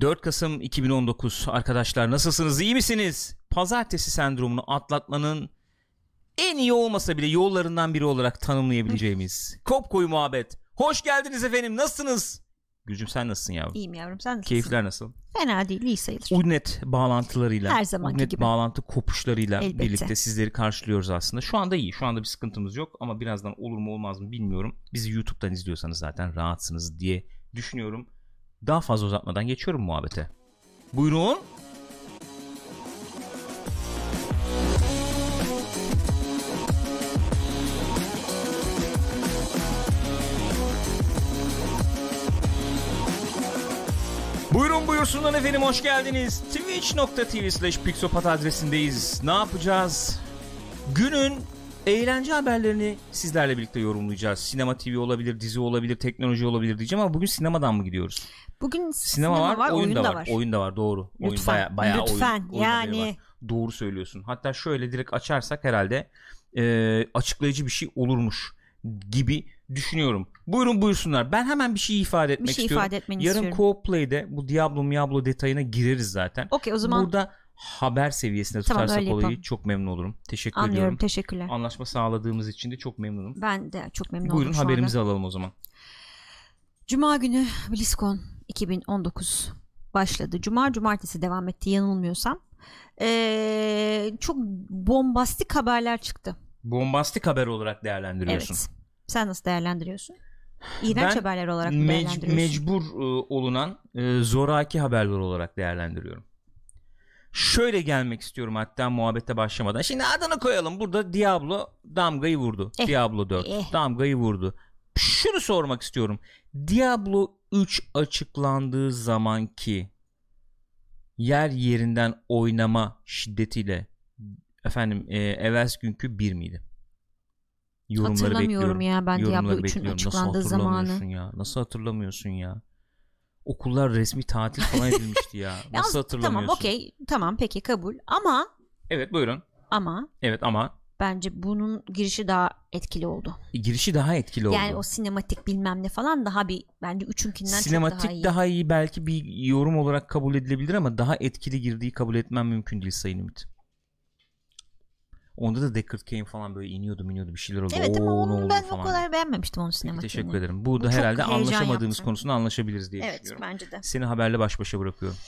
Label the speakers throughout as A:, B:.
A: 4 Kasım 2019 arkadaşlar nasılsınız iyi misiniz? Pazartesi sendromunu atlatmanın en iyi olmasa bile yollarından biri olarak tanımlayabileceğimiz Kopkoyu muhabbet. Hoş geldiniz efendim nasılsınız? Gülcüm sen nasılsın yavrum?
B: İyiyim yavrum sen nasılsın?
A: Keyifler nasıl?
B: Fena değil iyi sayılır.
A: Unet bağlantılarıyla,
B: Her zamanki
A: Unet
B: gibi.
A: bağlantı kopuşlarıyla
B: Elbette.
A: birlikte sizleri karşılıyoruz aslında. Şu anda iyi. Şu anda bir sıkıntımız yok ama birazdan olur mu olmaz mı bilmiyorum. Bizi YouTube'dan izliyorsanız zaten rahatsınız diye düşünüyorum. Daha fazla uzatmadan geçiyorum muhabbete. Buyurun. Buyurun buyursunlar efendim hoş geldiniz. Twitch.tv slash Pixopat adresindeyiz. Ne yapacağız? Günün eğlence haberlerini sizlerle birlikte yorumlayacağız. Sinema TV olabilir, dizi olabilir, teknoloji olabilir diyeceğim ama bugün sinemadan mı gidiyoruz?
B: Bugün
A: Sinema, var, oyun, da var. Oyun da var doğru. Oyun
B: Lütfen,
A: baya, bayağı
B: lütfen.
A: oyun, oyun
B: Yani.
A: var. Doğru söylüyorsun. Hatta şöyle direkt açarsak herhalde e, açıklayıcı bir şey olurmuş gibi düşünüyorum. Buyurun buyursunlar. Ben hemen bir şey ifade etmek
B: Bir şey
A: istiyorum.
B: ifade etmeni
A: Yarın
B: istiyorum.
A: Co-op Play'de bu Diablo Diablo detayına gireriz zaten.
B: Okey o zaman
A: Burada haber seviyesinde
B: Tamam,
A: tutarsak olayı
B: yapalım.
A: çok memnun olurum. Teşekkür
B: anlıyorum
A: ediyorum.
B: teşekkürler.
A: Anlaşma sağladığımız için de çok memnunum.
B: Ben de çok memnun
A: Buyurun
B: oldum şu
A: haberimizi
B: anda.
A: alalım o zaman.
B: Cuma günü BlizzCon 2019 başladı. Cuma cumartesi devam etti yanılmıyorsam. Ee, çok bombastik haberler çıktı.
A: Bombastik haber olarak değerlendiriyorsun.
B: Evet. Sen nasıl değerlendiriyorsun? İğrenç
A: Ben
B: haberler olarak
A: Mec-
B: değerlendiriyorsun?
A: mecbur e, olunan e, zoraki haberler olarak değerlendiriyorum. Şöyle gelmek istiyorum hatta muhabbete başlamadan. Şimdi adını koyalım. Burada Diablo damgayı vurdu.
B: Eh,
A: Diablo 4
B: eh.
A: damgayı vurdu. Şunu sormak istiyorum. Diablo 3 açıklandığı zamanki yer yerinden oynama şiddetiyle efendim e, evvelsi günkü bir miydi? Yorumları
B: Hatırlamıyorum
A: bekliyorum.
B: ya ben
A: Yorumları
B: Diablo 3'ün
A: bekliyorum.
B: açıklandığı zamanı.
A: ya? Nasıl hatırlamıyorsun ya? Okullar resmi tatil falan edilmişti ya. Nasıl hatırlamıyorsun?
B: Tamam okey tamam peki kabul ama
A: Evet buyurun.
B: ama
A: Evet ama
B: bence bunun girişi daha etkili oldu.
A: girişi daha etkili oldu.
B: Yani o sinematik bilmem ne falan daha bir bence üçünkinden
A: Sinematik
B: çok daha iyi.
A: daha iyi belki bir yorum olarak kabul edilebilir ama daha etkili girdiği kabul etmem mümkün değil Sayın Ümit. Onda da Deckard Cain falan böyle iniyordu iniyordu bir şeyler oldu.
B: Evet ama onu ben
A: falan
B: o kadar beğenmemiştim
A: Peki,
B: sinematiğini.
A: teşekkür ederim. Bu da
B: Bu çok
A: herhalde anlaşamadığımız
B: yaptı.
A: konusunda anlaşabiliriz diye
B: Evet
A: düşünüyorum.
B: bence de.
A: Seni haberle baş başa bırakıyorum.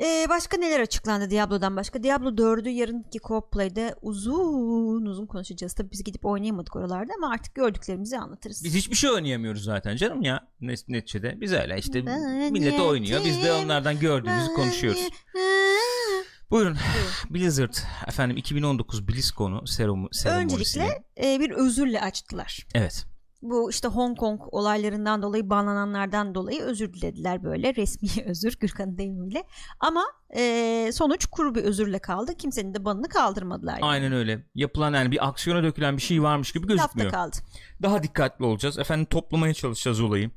B: Ee, başka neler açıklandı Diablo'dan başka? Diablo 4'ü yarınki co-op play'de uzun uzun konuşacağız. Tabii biz gidip oynayamadık oralarda ama artık gördüklerimizi anlatırız.
A: Biz hiçbir şey oynayamıyoruz zaten canım ya. Ne- Neticede biz öyle işte
B: Ben
A: millet oynuyor. Biz de onlardan gördüğümüzü konuşuyoruz. Buyurun. Blizzard efendim 2019 BlizzCon'u serum, seremonisini.
B: Öncelikle e, bir özürle açtılar.
A: Evet.
B: Bu işte Hong Kong olaylarından dolayı banlananlardan dolayı özür dilediler böyle resmi özür Gürkan'ın deyimiyle. Ama e, sonuç kuru bir özürle kaldı. Kimsenin de banını kaldırmadılar. Yani.
A: Aynen öyle. Yapılan yani bir aksiyona dökülen bir şey varmış gibi
B: Lafta
A: gözükmüyor.
B: kaldı.
A: Daha dikkatli olacağız. Efendim toplamaya çalışacağız olayı.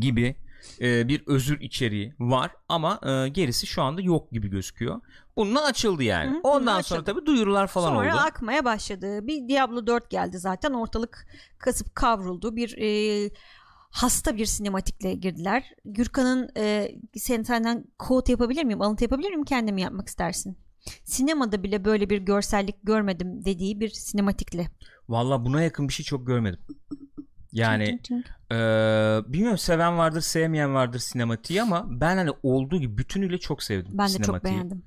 A: Gibi e, bir özür içeriği var ama e, gerisi şu anda yok gibi gözüküyor. Bununla açıldı yani.
B: Hı hı,
A: Ondan
B: bununla
A: sonra
B: açıldı.
A: tabii duyurular falan
B: Sonra
A: oldu.
B: akmaya başladı. Bir Diablo 4 geldi zaten ortalık kasıp kavruldu. Bir e, hasta bir sinematikle girdiler. Gürkan'ın e, sen senden quote yapabilir miyim? Alıntı yapabilir miyim? Kendim yapmak istersin. Sinemada bile böyle bir görsellik görmedim dediği bir sinematikle.
A: Valla buna yakın bir şey çok görmedim. Yani. Ee, bilmiyorum seven vardır sevmeyen vardır sinematiği ama ben hani olduğu gibi bütünüyle çok sevdim
B: ben de çok beğendim.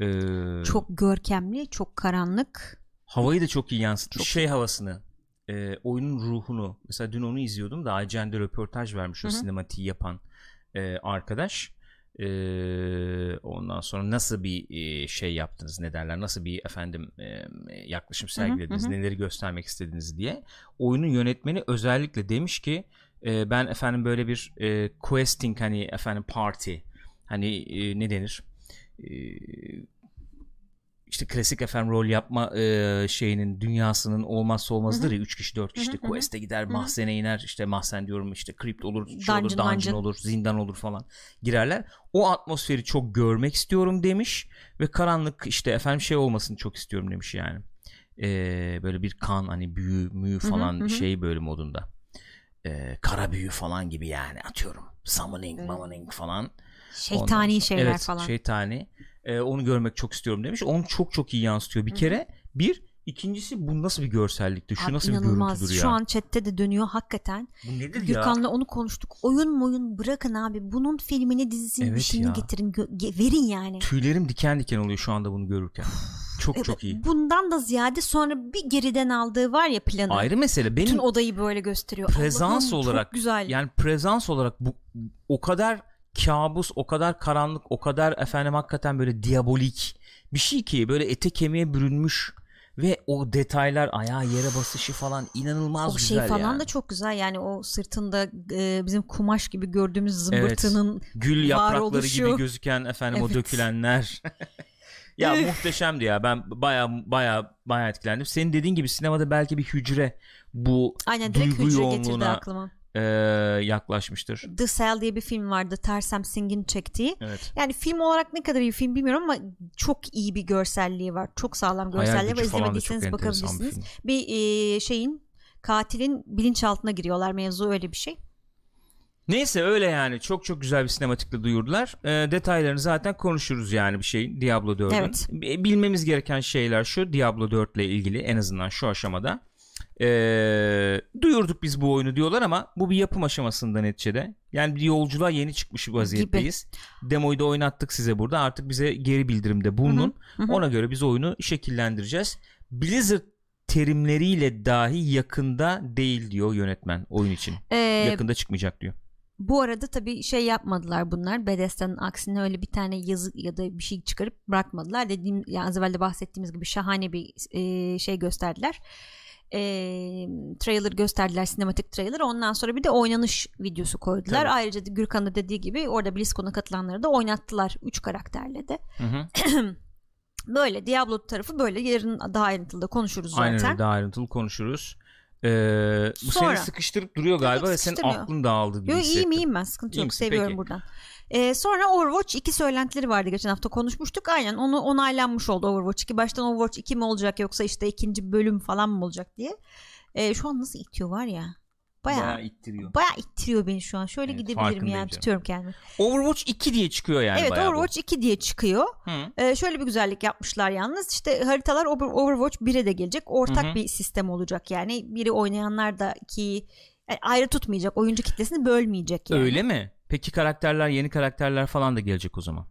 A: Ee,
B: Çok görkemli, çok karanlık.
A: havayı da çok iyi yansıtmış
B: Çok
A: şey havasını e, oyunun ruhunu mesela dün onu izliyordum da IGN'de röportaj vermiş o
B: Hı hı.
A: sinematiği yapan e, arkadaş E, ondan sonra nasıl bir e, şey yaptınız ne derler nasıl bir efendim e, yaklaşım sergilediniz
B: hı hı.
A: neleri göstermek istediniz diye oyunun yönetmeni özellikle demiş ki e, ben efendim böyle bir e, questing hani efendim party hani e, ne denir E, işte klasik efendim rol yapma e, şeyinin dünyasının olmazsa olmazıdır ya 3 kişi 4 kişi işte quest'e gider mahzene iner işte mahzen diyorum işte crypt olur şey
B: Dungeon,
A: olur dungeon
B: dungeon.
A: olur zindan olur falan girerler o atmosferi çok görmek istiyorum demiş ve karanlık işte efendim şey olmasını çok istiyorum demiş yani E, böyle bir kan hani büyü müyü falan şey böyle modunda E, kara büyü falan gibi yani atıyorum summoning,
B: Evet.
A: summoning falan.
B: Şeytani şeyler
A: evet,
B: falan.
A: şeytani. Ee, onu görmek çok istiyorum demiş. Onu çok çok iyi yansıtıyor bir
B: Hı hı.
A: kere. Bir, ikincisi bu nasıl bir görsellikti? Şu
B: Abi
A: nasıl bir
B: inanılmaz.
A: görüntüdür ya?
B: Şu an chatte de dönüyor hakikaten.
A: bu nedir ya?
B: Gürkan'la onu konuştuk. Oyun moyun bırakın abi. Bunun filmini dizisini bir
A: Evet
B: şeyini
A: ya.
B: getirin. gö- verin yani.
A: Tüylerim diken diken oluyor şu anda bunu görürken. Çok çok
B: Evet,
A: iyi.
B: Bundan da ziyade sonra bir geriden aldığı var ya planı.
A: Ayrı mesele. Benim
B: Bütün odayı böyle gösteriyor.
A: prezans
B: Allah'ım,
A: olarak
B: çok güzel.
A: yani prezans olarak bu o kadar kabus, o kadar karanlık, o kadar efendim hakikaten böyle diabolik bir şey ki böyle ete kemiğe bürünmüş ve o detaylar ayağı yere basışı falan inanılmaz
B: o
A: güzel
B: şey falan
A: yani.
B: da çok güzel yani o sırtında e, bizim kumaş gibi gördüğümüz zımbırtının
A: Gül yaprakları gibi gözüken efendim o
B: Evet.
A: dökülenler. ya muhteşemdi ya. Ben baya baya baya etkilendim. Senin dediğin gibi sinemada belki bir hücre bu
B: aynen direkt
A: duygu
B: hücre getirdi
A: yoğunluğuna
B: aklıma.
A: E, yaklaşmıştır.
B: The Cell diye bir film vardı Tarsem Singh'in çektiği.
A: Evet.
B: Yani film olarak ne kadar iyi film bilmiyorum ama çok iyi bir görselliği var. Çok sağlam görselliği var. İzlemediyseniz
A: bir
B: bakabilirsiniz.
A: film.
B: Bir e, şeyin katilin bilinçaltına giriyorlar. Mevzu öyle bir şey.
A: Neyse öyle yani çok çok güzel bir sinematikle duyurdular. Ee, detaylarını zaten konuşuruz yani bir şey Diablo 4'ün.
B: Evet.
A: Bilmemiz gereken şeyler şu Diablo 4 ile ilgili en azından şu aşamada. Ee, duyurduk biz bu oyunu diyorlar ama bu bir yapım aşamasında neticede. Yani bir yolculuğa yeni çıkmış vaziyetteyiz. Demoyu da oynattık size burada artık bize geri bildirimde bulunun.
B: Hı hı.
A: Ona göre biz oyunu şekillendireceğiz. Blizzard terimleriyle dahi yakında değil diyor yönetmen oyun için.
B: Ee,
A: Yakında çıkmayacak diyor.
B: Bu arada tabii şey yapmadılar bunlar. Bethesda'nın aksine öyle bir tane yazı ya da bir şey çıkarıp bırakmadılar. Dediğim yani az evvel de bahsettiğimiz gibi şahane bir e, şey gösterdiler. E, trailer gösterdiler, sinematik trailer. Ondan sonra bir de oynanış videosu koydular.
A: Tabii.
B: Ayrıca da Gürkan da dediği gibi orada BlizzCon'a katılanları da oynattılar. Üç karakterle de.
A: Hı hı.
B: Böyle Diablo tarafı böyle yarın daha ayrıntılı da konuşuruz zaten.
A: Aynen daha ayrıntılı konuşuruz. Ee, bu
B: Sonra.
A: seni sıkıştırıp duruyor galiba ve senin aklın dağıldı gibi
B: Yo,
A: hissettim.
B: iyiyim iyiyim ben sıkıntı yok seviyorum
A: Peki.
B: buradan. Ee, sonra Overwatch 2 söylentileri vardı geçen hafta konuşmuştuk aynen onu onaylanmış oldu Overwatch 2 baştan Overwatch 2 mi olacak yoksa işte ikinci bölüm falan mı olacak diye. Ee, şu an nasıl itiyor var ya baya
A: Bayağı
B: baya,
A: ittiriyor.
B: ittiriyor beni şu an şöyle
A: Evet,
B: gidebilirim yani tutuyorum kendimi.
A: Overwatch 2 diye çıkıyor yani
B: evet
A: bayağı bu.
B: Overwatch 2 diye çıkıyor.
A: Hı.
B: Ee, şöyle bir güzellik yapmışlar yalnız işte haritalar Over- Overwatch 1'e de gelecek ortak
A: Hı hı.
B: bir sistem olacak yani biri oynayanlar da ki yani ayrı tutmayacak oyuncu kitlesini bölmeyecek yani.
A: Öyle mi? Peki karakterler yeni karakterler falan da gelecek o zaman.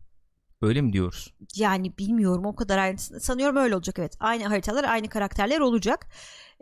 A: Öyle mi diyoruz?
B: Yani bilmiyorum o kadar ayrıntısını. Sanıyorum öyle olacak evet. Aynı haritalar, aynı karakterler olacak.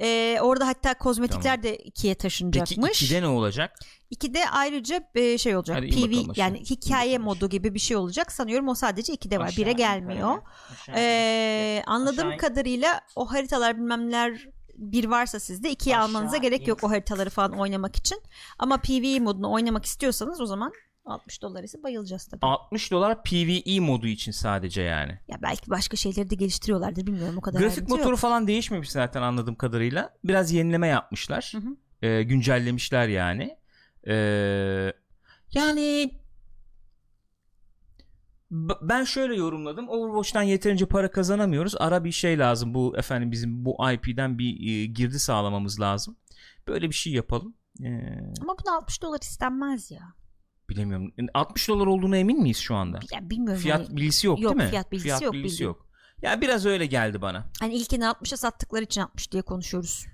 B: Ee, orada hatta kozmetikler de ikiye
A: Peki
B: taşınacakmış.
A: 2'de ne olacak?
B: İkide ayrıca e, şey olacak.
A: Hadi
B: PV yani hikaye modu gibi bir şey olacak. Sanıyorum o sadece 2'de var.
A: Aşağı
B: 1'e
A: in
B: gelmiyor.
A: Aşağı.
B: Ee, anladığım
A: Aşağı
B: kadarıyla o haritalar bilmem neler bir varsa sizde ikiye
A: Aşağı
B: almanıza gerek
A: in.
B: yok o haritaları falan oynamak için. Ama PvE modunu oynamak istiyorsanız o zaman 60 dolar ise bayılacağız tabii.
A: 60 dolar PvE modu için sadece yani.
B: Ya belki başka şeyleri de geliştiriyorlardır bilmiyorum o kadar
A: Grafik motoru
B: yok.
A: falan değişmemiş zaten anladığım kadarıyla. Biraz yenileme yapmışlar.
B: Hı hı.
A: Ee, güncellemişler yani. Ee, yani ben şöyle yorumladım. Overwatch'tan yeterince para kazanamıyoruz. Ara bir şey lazım. Bu efendim bizim bu IP'den bir e, girdi sağlamamız lazım. Böyle bir şey yapalım. Ee,
B: Ama buna 60 dolar istenmez ya.
A: bilemiyorum. 60 dolar olduğuna emin miyiz şu anda?
B: Ya bilmiyorum.
A: Fiyat
B: hani,
A: bilgisi yok,
B: Yok,
A: değil mi?
B: fiyat bilgisi yok, bildiğin.
A: yok. Ya biraz öyle geldi bana.
B: hani ilkini 60'a sattıkları için 60 diye konuşuyoruz.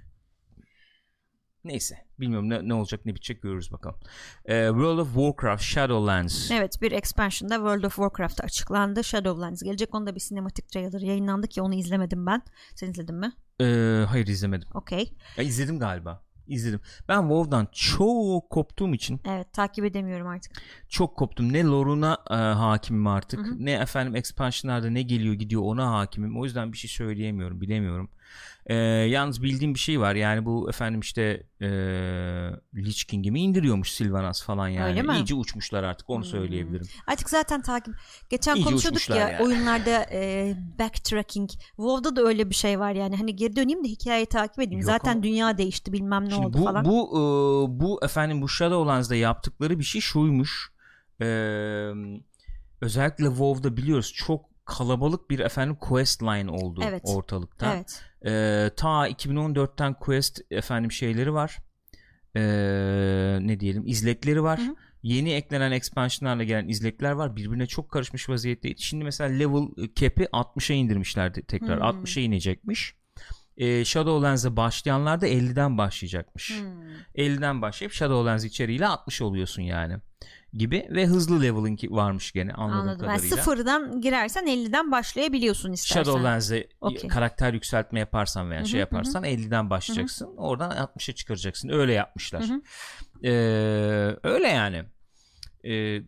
A: Neyse. Bilmiyorum ne, ne olacak ne bitecek görürüz bakalım. Ee, World of Warcraft Shadowlands.
B: Evet bir expansion'da World of Warcraft açıklandı. Shadowlands gelecek. Onda bir sinematik trailer yayınlandı ki onu izlemedim ben. Sen izledin mi?
A: Ee, hayır izlemedim.
B: Okey.
A: İzledim galiba. İzledim. Ben WoW'dan çok koptuğum için
B: Evet takip edemiyorum artık.
A: çok koptum. Ne lore'una e, hakimim artık.
B: Hı hı.
A: Ne efendim expansion'larda ne geliyor gidiyor ona hakimim. O yüzden bir şey söyleyemiyorum. Bilemiyorum. Ee, yalnız bildiğim bir şey var. Yani bu efendim işte e, Lich King'i mi indiriyormuş Sylvanas falan yani.
B: Öyle mi?
A: İyice uçmuşlar artık onu
B: Hmm.
A: söyleyebilirim.
B: Artık zaten takip. Geçen
A: İyice
B: konuşuyorduk ya
A: yani.
B: oyunlarda e, backtracking. WoW'da da öyle bir şey var yani. Hani geri döneyim de hikayeyi takip edeyim.
A: Yok
B: zaten
A: ama-
B: dünya değişti bilmem ne
A: Şimdi
B: oldu
A: bu
B: falan.
A: bu e, bu efendim bu Shadowlands'da yaptıkları bir şey şuymuş. E, özellikle WoW'da biliyoruz çok kalabalık bir efendim quest line oldu
B: Evet.
A: ortalıkta.
B: Evet.
A: E, ta 2014'ten quest efendim şeyleri var. E, ne diyelim izlekleri var.
B: Hı hı.
A: yeni eklenen expansionlarla gelen izlekler var. Birbirine çok karışmış vaziyetteydi. Şimdi mesela level cap'i 60'a indirmişlerdi tekrar.
B: Hmm.
A: 60'a inecekmiş. Ee, Shadowlands'e başlayanlar da 50'den başlayacakmış.
B: Hmm.
A: 50'den başlayıp Shadowlands içeriğiyle 60 oluyorsun yani gibi ve hızlı leveling varmış gene anladığım
B: Anladım. Yani
A: kadarıyla.
B: sıfırdan girersen 50'den başlayabiliyorsun istersen.
A: Shadowlands'e
B: Okey.
A: karakter yükseltme yaparsan veya
B: Hı hı,
A: şey
B: hı
A: yaparsan 50'den başlayacaksın. Oradan 60'a çıkaracaksın. Öyle yapmışlar.
B: Hı hı.
A: Ee, öyle yani. Ee,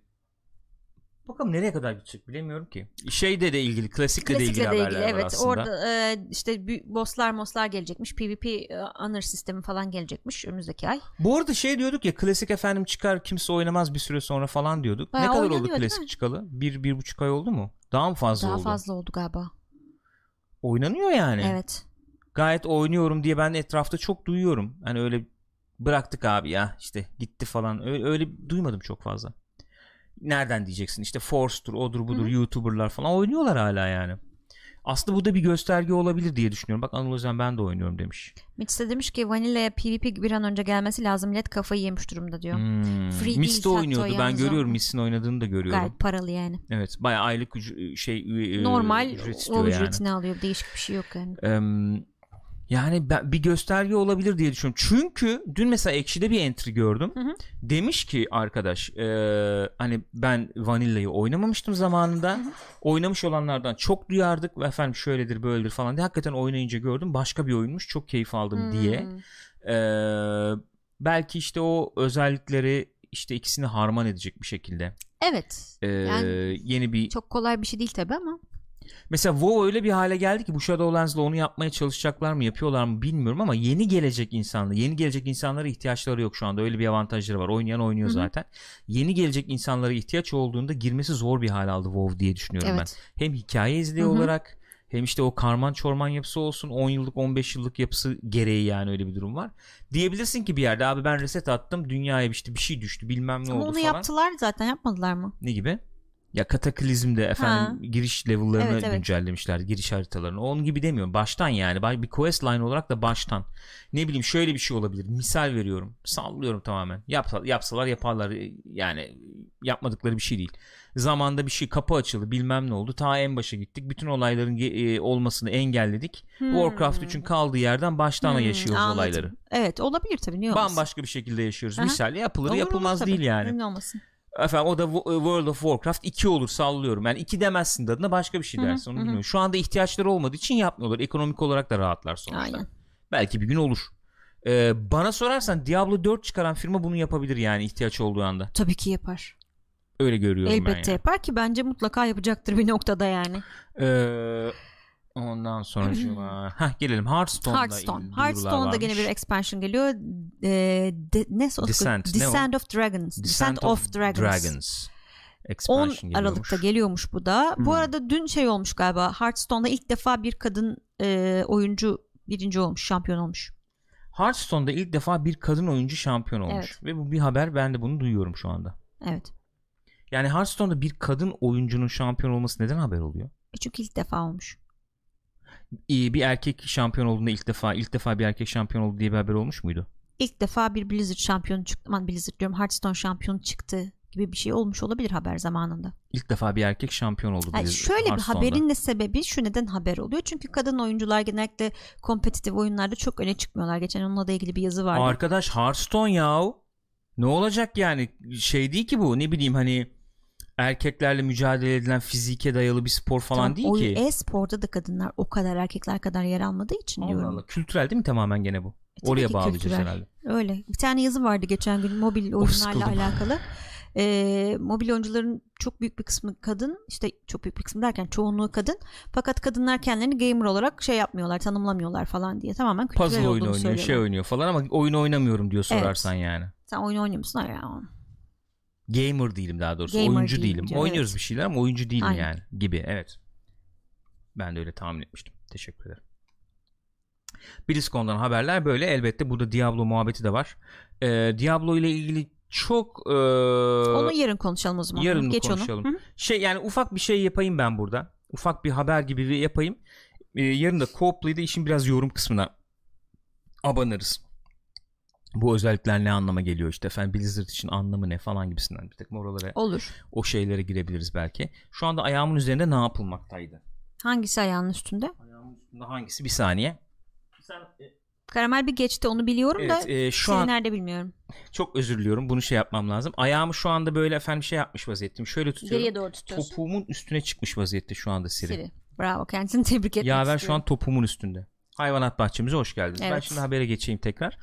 A: bakalım nereye kadar gidecek bilemiyorum ki. Şeyde de ilgili, klasikle, de ilgili
B: de
A: haberler
B: ilgili
A: var
B: evet.
A: aslında.
B: Orada e, işte bosslar moslar gelecekmiş. PvP e, honor sistemi falan gelecekmiş önümüzdeki ay.
A: Bu arada şey diyorduk ya klasik efendim çıkar kimse oynamaz bir süre sonra falan diyorduk.
B: Bayağı
A: ne kadar oldu klasik çıkalı? Bir, bir buçuk ay oldu mu? Daha mı fazla
B: Daha
A: oldu?
B: fazla oldu galiba.
A: Oynanıyor yani.
B: Evet.
A: Gayet oynuyorum diye ben etrafta çok duyuyorum. Hani öyle bıraktık abi ya işte gitti falan. Öyle, öyle duymadım çok fazla. Nereden diyeceksin işte Force'dur odur budur
B: Hı hı.
A: YouTuber'lar falan oynuyorlar hala yani. Aslında bu da bir gösterge olabilir diye düşünüyorum. Bak Anıl Özen ben de oynuyorum demiş.
B: Mitch de demiş ki Vanilla'ya PvP bir an önce gelmesi lazım. Led kafayı yemiş durumda diyor.
A: Hmm.
B: Free değil
A: de oynuyordu. Ben
B: o.
A: görüyorum Miss'in oynadığını da görüyorum.
B: Gayet paralı yani.
A: Evet bayağı aylık üc- şey
B: Normal
A: ücret
B: o
A: istiyor yani.
B: ücretini alıyor. Değişik bir şey yok yani.
A: Em, yani ben, bir gösterge olabilir diye düşünüyorum. Çünkü dün mesela Ekşi'de bir entry gördüm.
B: Hı hı.
A: Demiş ki arkadaş e, hani ben Vanilla'yı oynamamıştım zamanında. Oynamış olanlardan çok duyardık ve efendim şöyledir böyledir falan diye. Hakikaten oynayınca gördüm. Başka bir oyunmuş. Çok keyif aldım diye.
B: Hmm.
A: E, belki işte o özellikleri işte ikisini harman edecek bir şekilde.
B: Evet.
A: E,
B: Yani
A: yeni bir
B: Çok kolay bir şey değil tabi ama.
A: Mesela WoW öyle bir hale geldi ki bu Shadowlands'la onu yapmaya çalışacaklar mı yapıyorlar mı bilmiyorum ama yeni gelecek insanlar yeni gelecek insanlara ihtiyaçları yok şu anda öyle bir avantajları var oynayan oynuyor
B: Hı hı.
A: zaten yeni gelecek insanlara ihtiyaç olduğunda girmesi zor bir hal aldı WoW diye düşünüyorum ben
B: Evet.
A: hem hikaye izleyi olarak hem işte o karman çorman yapısı olsun 10 yıllık 15 yıllık yapısı gereği yani öyle bir durum var diyebilirsin ki bir yerde abi ben reset attım dünyaya işte bir şey düştü bilmem ne
B: Ama
A: oldu
B: onu
A: falan
B: yaptılar zaten yapmadılar mı?
A: ne gibi? Ya kataklizmde efendim giriş level'larını
B: Evet, evet.
A: güncellemişler. Giriş haritalarını. Onun gibi demiyorum. Baştan yani. Bir quest line olarak da baştan. Ne bileyim şöyle bir şey olabilir. Misal veriyorum. Sallıyorum tamamen. Yapsa, yapsalar yaparlar. Yani yapmadıkları bir şey değil. Zamanda bir şey kapı açıldı bilmem ne oldu. Ta en başa gittik. Bütün olayların ge- e, olmasını engelledik.
B: Hmm.
A: Warcraft 3'ün kaldığı yerden baştan
B: Hmm,
A: yaşıyoruz
B: anladım.
A: olayları.
B: Evet olabilir tabii niye olmasın?
A: Bambaşka bir şekilde yaşıyoruz.
B: Aha.
A: Misal yapılır
B: Olur, olur
A: yapılmaz
B: tabii.
A: değil yani.
B: Emin olmasın.
A: Efendim o da Wo- World of Warcraft 2 olur sallıyorum. Yani 2 demezsin de adına başka bir şey dersin onu
B: hı hı.
A: bilmiyorum. Şu anda ihtiyaçları olmadığı için yapmıyorlar. Ekonomik olarak da rahatlar sonuçta.
B: Aynen.
A: Belki bir gün olur. Ee, bana sorarsan Diablo 4 çıkaran firma bunu yapabilir yani ihtiyaç olduğu anda.
B: Tabii ki yapar.
A: Öyle görüyorum ben
B: Elbette
A: yani.
B: yapar ki bence mutlaka yapacaktır bir noktada yani.
A: Ee, ondan sonra Heh, gelelim Hearthstone'da
B: Hearthstone. Hearthstone'da gene bir expansion geliyor. Ee, de, ne sosu?
A: Descent?
B: Descent of Dragons. Descent, of, Dragons.
A: Dragons.
B: 10
A: Expansion
B: Aralık'ta
A: geliyormuş.
B: bu da.
A: Hı.
B: Bu arada dün şey olmuş galiba. Hearthstone'da ilk defa bir kadın e, oyuncu birinci olmuş, şampiyon olmuş.
A: Hearthstone'da ilk defa bir kadın oyuncu şampiyon olmuş.
B: Evet.
A: Ve bu bir haber ben de bunu duyuyorum şu anda.
B: Evet.
A: Yani Hearthstone'da bir kadın oyuncunun şampiyon olması neden haber oluyor?
B: E çünkü ilk defa olmuş.
A: Bir erkek şampiyon olduğunda ilk defa ilk defa bir erkek şampiyon oldu diye bir haber olmuş muydu?
B: İlk defa bir Blizzard şampiyonu çıktı. Aman Blizzard diyorum Hearthstone şampiyonu çıktı gibi bir şey olmuş olabilir haber zamanında.
A: İlk defa bir erkek şampiyon oldu.
B: Yani şöyle bir haberin de sebebi şu neden haber oluyor? Çünkü kadın oyuncular genellikle kompetitif oyunlarda çok öne çıkmıyorlar. Geçen onunla da ilgili bir yazı vardı.
A: Arkadaş Hearthstone yahu. Ne olacak yani? Şey değil ki bu. Ne bileyim hani erkeklerle mücadele edilen fizike dayalı bir spor falan
B: Tamam,
A: değil
B: oyun-
A: ki.
B: E-sporda da kadınlar o kadar erkekler kadar yer almadığı için
A: Allah
B: diyorum.
A: Allah. Kültürel değil mi tamamen gene bu?
B: E,
A: Oraya bağlayacağız
B: kültürel.
A: herhalde.
B: Öyle. Bir tane yazı vardı geçen gün mobil
A: Of,
B: oyunlarla alakalı. Ee, mobil oyuncuların çok büyük bir kısmı kadın işte çok büyük bir kısmı derken çoğunluğu kadın fakat kadınlar kendilerini gamer olarak şey yapmıyorlar tanımlamıyorlar falan diye tamamen kültürel
A: Puzzle oyunu oynuyor,
B: söylüyorlar.
A: şey oynuyor falan ama oyun oynamıyorum diyor
B: Evet.
A: sorarsan yani.
B: Sen oyun oynuyor musun? Hayır.
A: Gamer değilim daha doğrusu.
B: Gamer
A: oyuncu
B: değilim
A: değilim.
B: diyor,
A: Oynuyoruz
B: evet.
A: bir şeyler ama oyuncu değilim
B: Aynen.
A: yani gibi. Evet. Ben de öyle tahmin etmiştim. Teşekkür ederim. BlizzCon'dan haberler böyle. Elbette burada Diablo muhabbeti de var. Ee, Diablo ile ilgili çok e,
B: Onu yarın konuşalım o zaman.
A: yarın
B: Geç
A: konuşalım?
B: onu. Hı?
A: şey yani ufak bir şey yapayım ben burada. Ufak bir haber gibi bir yapayım. Ee, yarın da co-play'de işin biraz yorum kısmına abanırız. Bu özellikler ne anlama geliyor işte efendim Blizzard için anlamı ne falan gibisinden bir takım oralara
B: Olur.
A: o şeylere girebiliriz belki. Şu anda ayağımın üzerinde ne yapılmaktaydı?
B: Hangisi ayağının üstünde?
A: Ayağımın üstünde hangisi? Bir saniye. Sen, e,
B: Karamel bir geçti onu biliyorum da
A: evet, e, şu an
B: nerede bilmiyorum.
A: çok özür diliyorum. Bunu şey yapmam lazım. Ayağımı şu anda böyle efendim şey yapmış vaziyetteyim. Şöyle tutuyorum.
B: Geriye doğru tutuyorsun.
A: Topuğumun üstüne çıkmış vaziyette şu anda Siri.
B: Siri. Bravo kendisini tebrik etmek
A: Yaver şu
B: istiyorum.
A: an topuğumun üstünde. Hayvanat bahçemize hoş geldiniz. Ben
B: Evet.
A: şimdi habere geçeyim tekrar.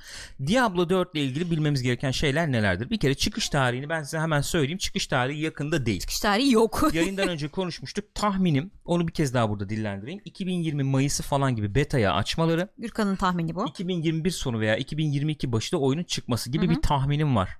A: Diablo 4 ile ilgili bilmemiz gereken şeyler nelerdir? Bir kere çıkış tarihini ben size hemen söyleyeyim. Çıkış tarihi yakında değil.
B: Çıkış tarihi yok.
A: Yayından önce konuşmuştuk. Tahminim onu bir kez daha burada dillendireyim. 2020 Mayıs'ı falan gibi beta'ya açmaları.
B: Gürkan'ın tahmini bu.
A: 2021 sonu veya 2022 başı da oyunun çıkması gibi
B: Hı hı.
A: bir tahminim var.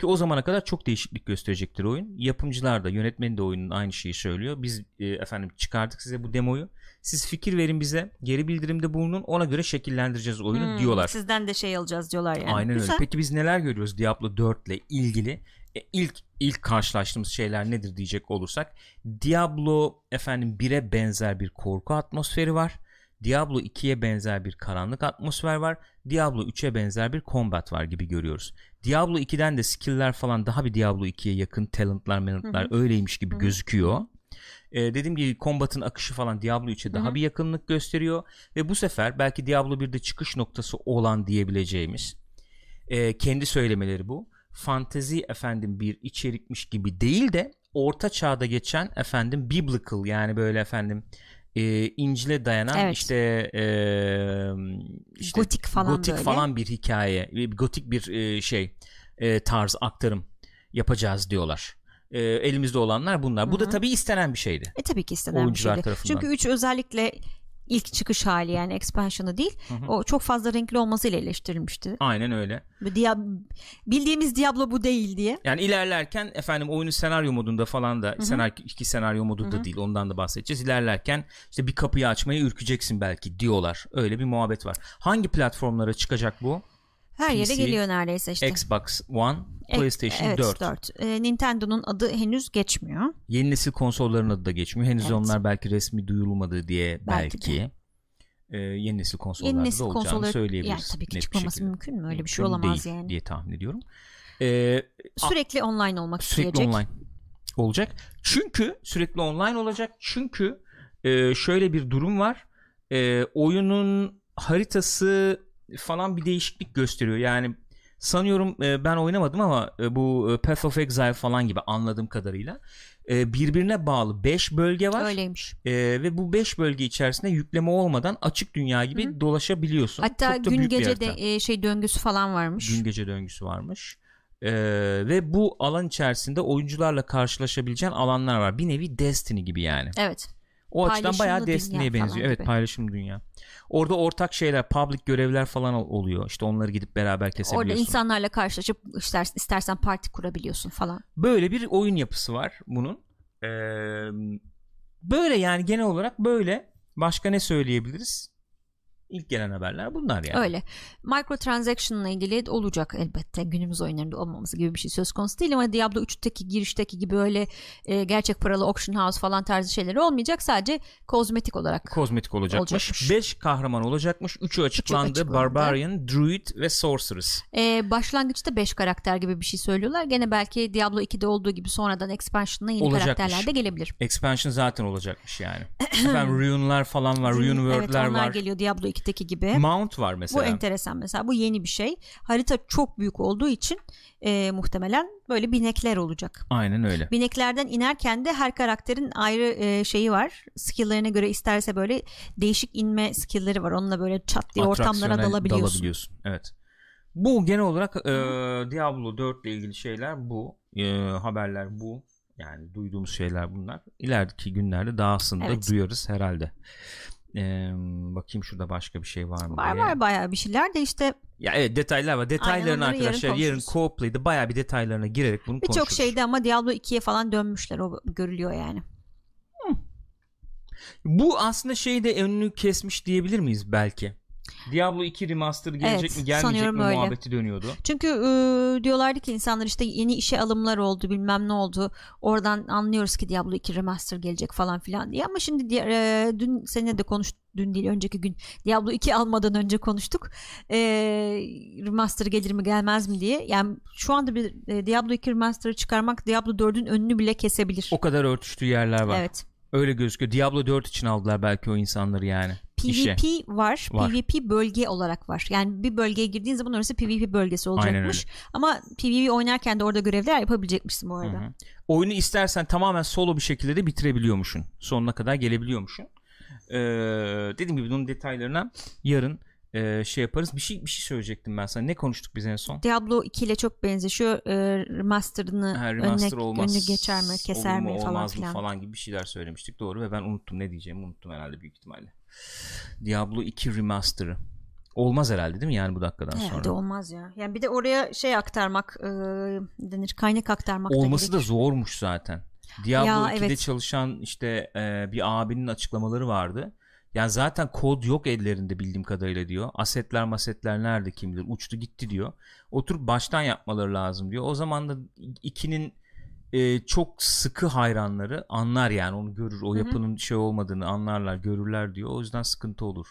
A: Ki o zamana kadar çok değişiklik gösterecektir oyun. Yapımcılar da yönetmeni de oyunun aynı şeyi söylüyor. Biz e, efendim çıkardık size bu demoyu. Siz fikir verin bize. Geri bildirimde bulunun. Ona göre şekillendireceğiz oyunu
B: Hmm,
A: diyorlar.
B: Sizden de şey alacağız diyorlar yani.
A: Aynen
B: Güzel.
A: öyle. Peki biz neler görüyoruz Diablo 4 ile ilgili? E, ilk ilk karşılaştığımız şeyler nedir diyecek olursak Diablo efendim 1'e benzer bir korku atmosferi var. Diablo 2'ye benzer bir karanlık atmosfer var. Diablo 3'e benzer bir combat var gibi görüyoruz. Diablo 2'den de skill'ler falan daha bir Diablo 2'ye yakın talentlar, menantlar öyleymiş gibi gözüküyor. Ee, dediğim gibi combat'ın akışı falan Diablo 3'e daha bir yakınlık gösteriyor ve bu sefer belki Diablo 1'de çıkış noktası olan diyebileceğimiz e, kendi söylemeleri bu. Fantezi efendim bir içerikmiş gibi değil de orta çağda geçen efendim biblical yani böyle efendim e, İncil'e dayanan
B: Evet.
A: işte, e, işte
B: Gotik falan
A: gotik
B: böyle.
A: falan bir hikaye, gotik bir e, şey e, tarz aktarım yapacağız diyorlar. E, elimizde olanlar bunlar. Bu da tabii istenen bir şeydi.
B: E tabii ki istenen bir şeydi.
A: tarafından.
B: Çünkü 3 özellikle ilk çıkış hali yani expansion'ı değil. O çok fazla renkli olmasıyla eleştirilmişti.
A: Aynen öyle.
B: Ve Dia- bildiğimiz Diablo bu değil diye.
A: Yani ilerlerken efendim oyunu senaryo modunda falan da senaryo iki senaryo modu da değil ondan da bahsedeceğiz. İlerlerken işte bir kapıyı açmaya ürkeceksin belki diyorlar. Öyle bir muhabbet var. Hangi platformlara çıkacak bu?
B: Her yere
A: PC,
B: geliyor neredeyse işte.
A: Xbox One, PlayStation
B: evet,
A: 4.
B: 4. E, Nintendo'nun adı henüz geçmiyor.
A: Yeni nesil konsolların adı da geçmiyor. Henüz
B: Evet.
A: onlar belki resmi duyulmadı diye belki.
B: Belki
A: e, yeni nesil konsollarda
B: Yeni nesil
A: da olacağını
B: konsolları
A: söyleyebiliriz.
B: yani tabii ki çıkmaması mümkün mü? Öyle bir şey
A: Mümkün
B: olamaz
A: değil
B: yani.
A: diye tahmin ediyorum. E,
B: Sürekli online olmak
A: sürekli
B: isteyecek.
A: online olacak. Çünkü sürekli online olacak. Çünkü e, şöyle bir durum var. E, oyunun haritası falan bir değişiklik gösteriyor. Yani sanıyorum e, ben oynamadım ama e, bu e, Path of Exile falan gibi anladığım kadarıyla e, birbirine bağlı 5 bölge var.
B: Öyleymiş.
A: E, ve bu 5 bölge içerisinde yükleme olmadan açık dünya gibi dolaşabiliyorsun.
B: Hatta
A: Çok
B: gün gece de e, şey döngüsü falan varmış.
A: Gün gece döngüsü varmış. Ee, ve bu alan içerisinde oyuncularla karşılaşabileceğin alanlar var. Bir nevi Destiny gibi yani.
B: Evet.
A: O açıdan bayağı Destiny'ye benziyor. Evet
B: gibi.
A: paylaşım dünya. Orada ortak şeyler, public görevler falan ol- oluyor. İşte onları gidip beraber
B: Orada
A: kesebiliyorsun.
B: insanlarla karşılaşıp ister, istersen parti kurabiliyorsun falan.
A: Böyle bir oyun yapısı var bunun. Ee, böyle yani genel olarak böyle. Başka ne söyleyebiliriz? İlk gelen haberler bunlar yani.
B: Öyle. Microtransaction ile ilgili olacak elbette. Günümüz oyunlarında olmaması gibi bir şey söz konusu değil ama Diablo 3'teki girişteki gibi öyle e, gerçek paralı auction house falan tarzı şeyleri olmayacak. Sadece kozmetik olarak.
A: Kozmetik olacakmış.
B: Olacakmış.
A: 5 kahraman olacakmış. 3'ü açıklandı.
B: açıklandı.
A: Barbarian, Druid ve Sorceress.
B: E, başlangıçta 5 karakter gibi bir şey söylüyorlar. Gene belki Diablo 2'de olduğu gibi sonradan expansion'la yeni
A: Olacakmış.
B: karakterler de gelebilir.
A: Expansion zaten olacakmış yani. Efendim Rune'lar falan var. Rune
B: evet
A: World'ler
B: onlar
A: var.
B: geliyor Diablo 2'deki gibi.
A: Mount var
B: Bu
A: mesela.
B: enteresan mesela. Bu yeni bir şey. Harita çok büyük olduğu için e, muhtemelen böyle binekler olacak.
A: Aynen öyle.
B: Bineklerden inerken de her karakterin ayrı e, şeyi var. Skill'lerine göre isterse böyle değişik inme skill'leri var. Onunla böyle çat diye ortamlara dalabiliyorsun.
A: dalabiliyorsun. Evet. Bu genel olarak e, Diablo 4 ile ilgili şeyler bu. E, haberler bu. Yani duyduğumuz şeyler bunlar. İlerideki günlerde daha aslında
B: Evet.
A: duyarız herhalde. E, bakayım şurada başka bir şey var mı
B: Var
A: diye.
B: var bayağı bir şeyler de işte
A: Ya evet detaylar var. Detaylarını arkadaşlar yarın, co-play'de bayağı bir detaylarına girerek bunu
B: birçok
A: konuşuruz.
B: şeyde ama Diablo 2'ye falan dönmüşler. O görülüyor yani.
A: Bu aslında şeyi de önünü kesmiş diyebilir miyiz belki? Diablo 2 remaster gelecek
B: Evet,
A: mi gelmeyecek mi
B: öyle.
A: muhabbeti dönüyordu.
B: Çünkü e, diyorlardı ki insanlar işte yeni işe alımlar oldu bilmem ne oldu. Oradan anlıyoruz ki Diablo 2 remaster gelecek falan filan diye. Ama şimdi e, dün seninle de konuş dün değil önceki gün Diablo 2 almadan önce konuştuk. E, remaster gelir mi gelmez mi diye. Yani şu anda bir e, Diablo 2 remaster'ı çıkarmak Diablo 4'ün önünü bile kesebilir.
A: O kadar örtüştüğü yerler var.
B: Evet.
A: Öyle gözüküyor. Diablo 4 için aldılar belki o insanları yani. İşe.
B: PvP var,
A: Var.
B: PvP bölge olarak var. Yani bir bölgeye girdiğin zaman orası PvP bölgesi olacakmış. Ama PvP oynarken de orada görevler yapabilecekmişsin bu arada.
A: Hı hı. Oyunu istersen tamamen solo bir şekilde de bitirebiliyormuşsun. Sonuna kadar gelebiliyormuşsun. Ee, dediğim gibi bunun detaylarına yarın e, şey yaparız. Bir şey bir şey söyleyecektim ben sana. Ne konuştuk biz en son?
B: Diablo 2 ile çok benzeşiyor. E, remaster'ını
A: Ha, remaster
B: önüne,
A: olmaz.
B: önünü geçer mi, keser
A: mu,
B: mi falan
A: olmaz mı falan gibi bir şeyler söylemiştik. Doğru ve ben unuttum ne diyeceğimi unuttum herhalde büyük ihtimalle. Diablo 2 remaster'ı. Olmaz herhalde değil mi yani bu dakikadan
B: Herhalde
A: sonra?
B: olmaz ya. Yani bir de oraya şey aktarmak e, denir kaynak aktarmak
A: Olması
B: da
A: da zormuş zaten. Diablo
B: Ya,
A: 2'de
B: evet.
A: çalışan işte e, bir abinin açıklamaları vardı. Yani zaten kod yok ellerinde bildiğim kadarıyla diyor. Asetler masetler nerede kim bilir uçtu gitti diyor. Oturup baştan yapmaları lazım diyor. O zaman da 2'nin e, çok sıkı hayranları anlar yani onu görür. O yapının şey olmadığını anlarlar görürler diyor. O yüzden sıkıntı olur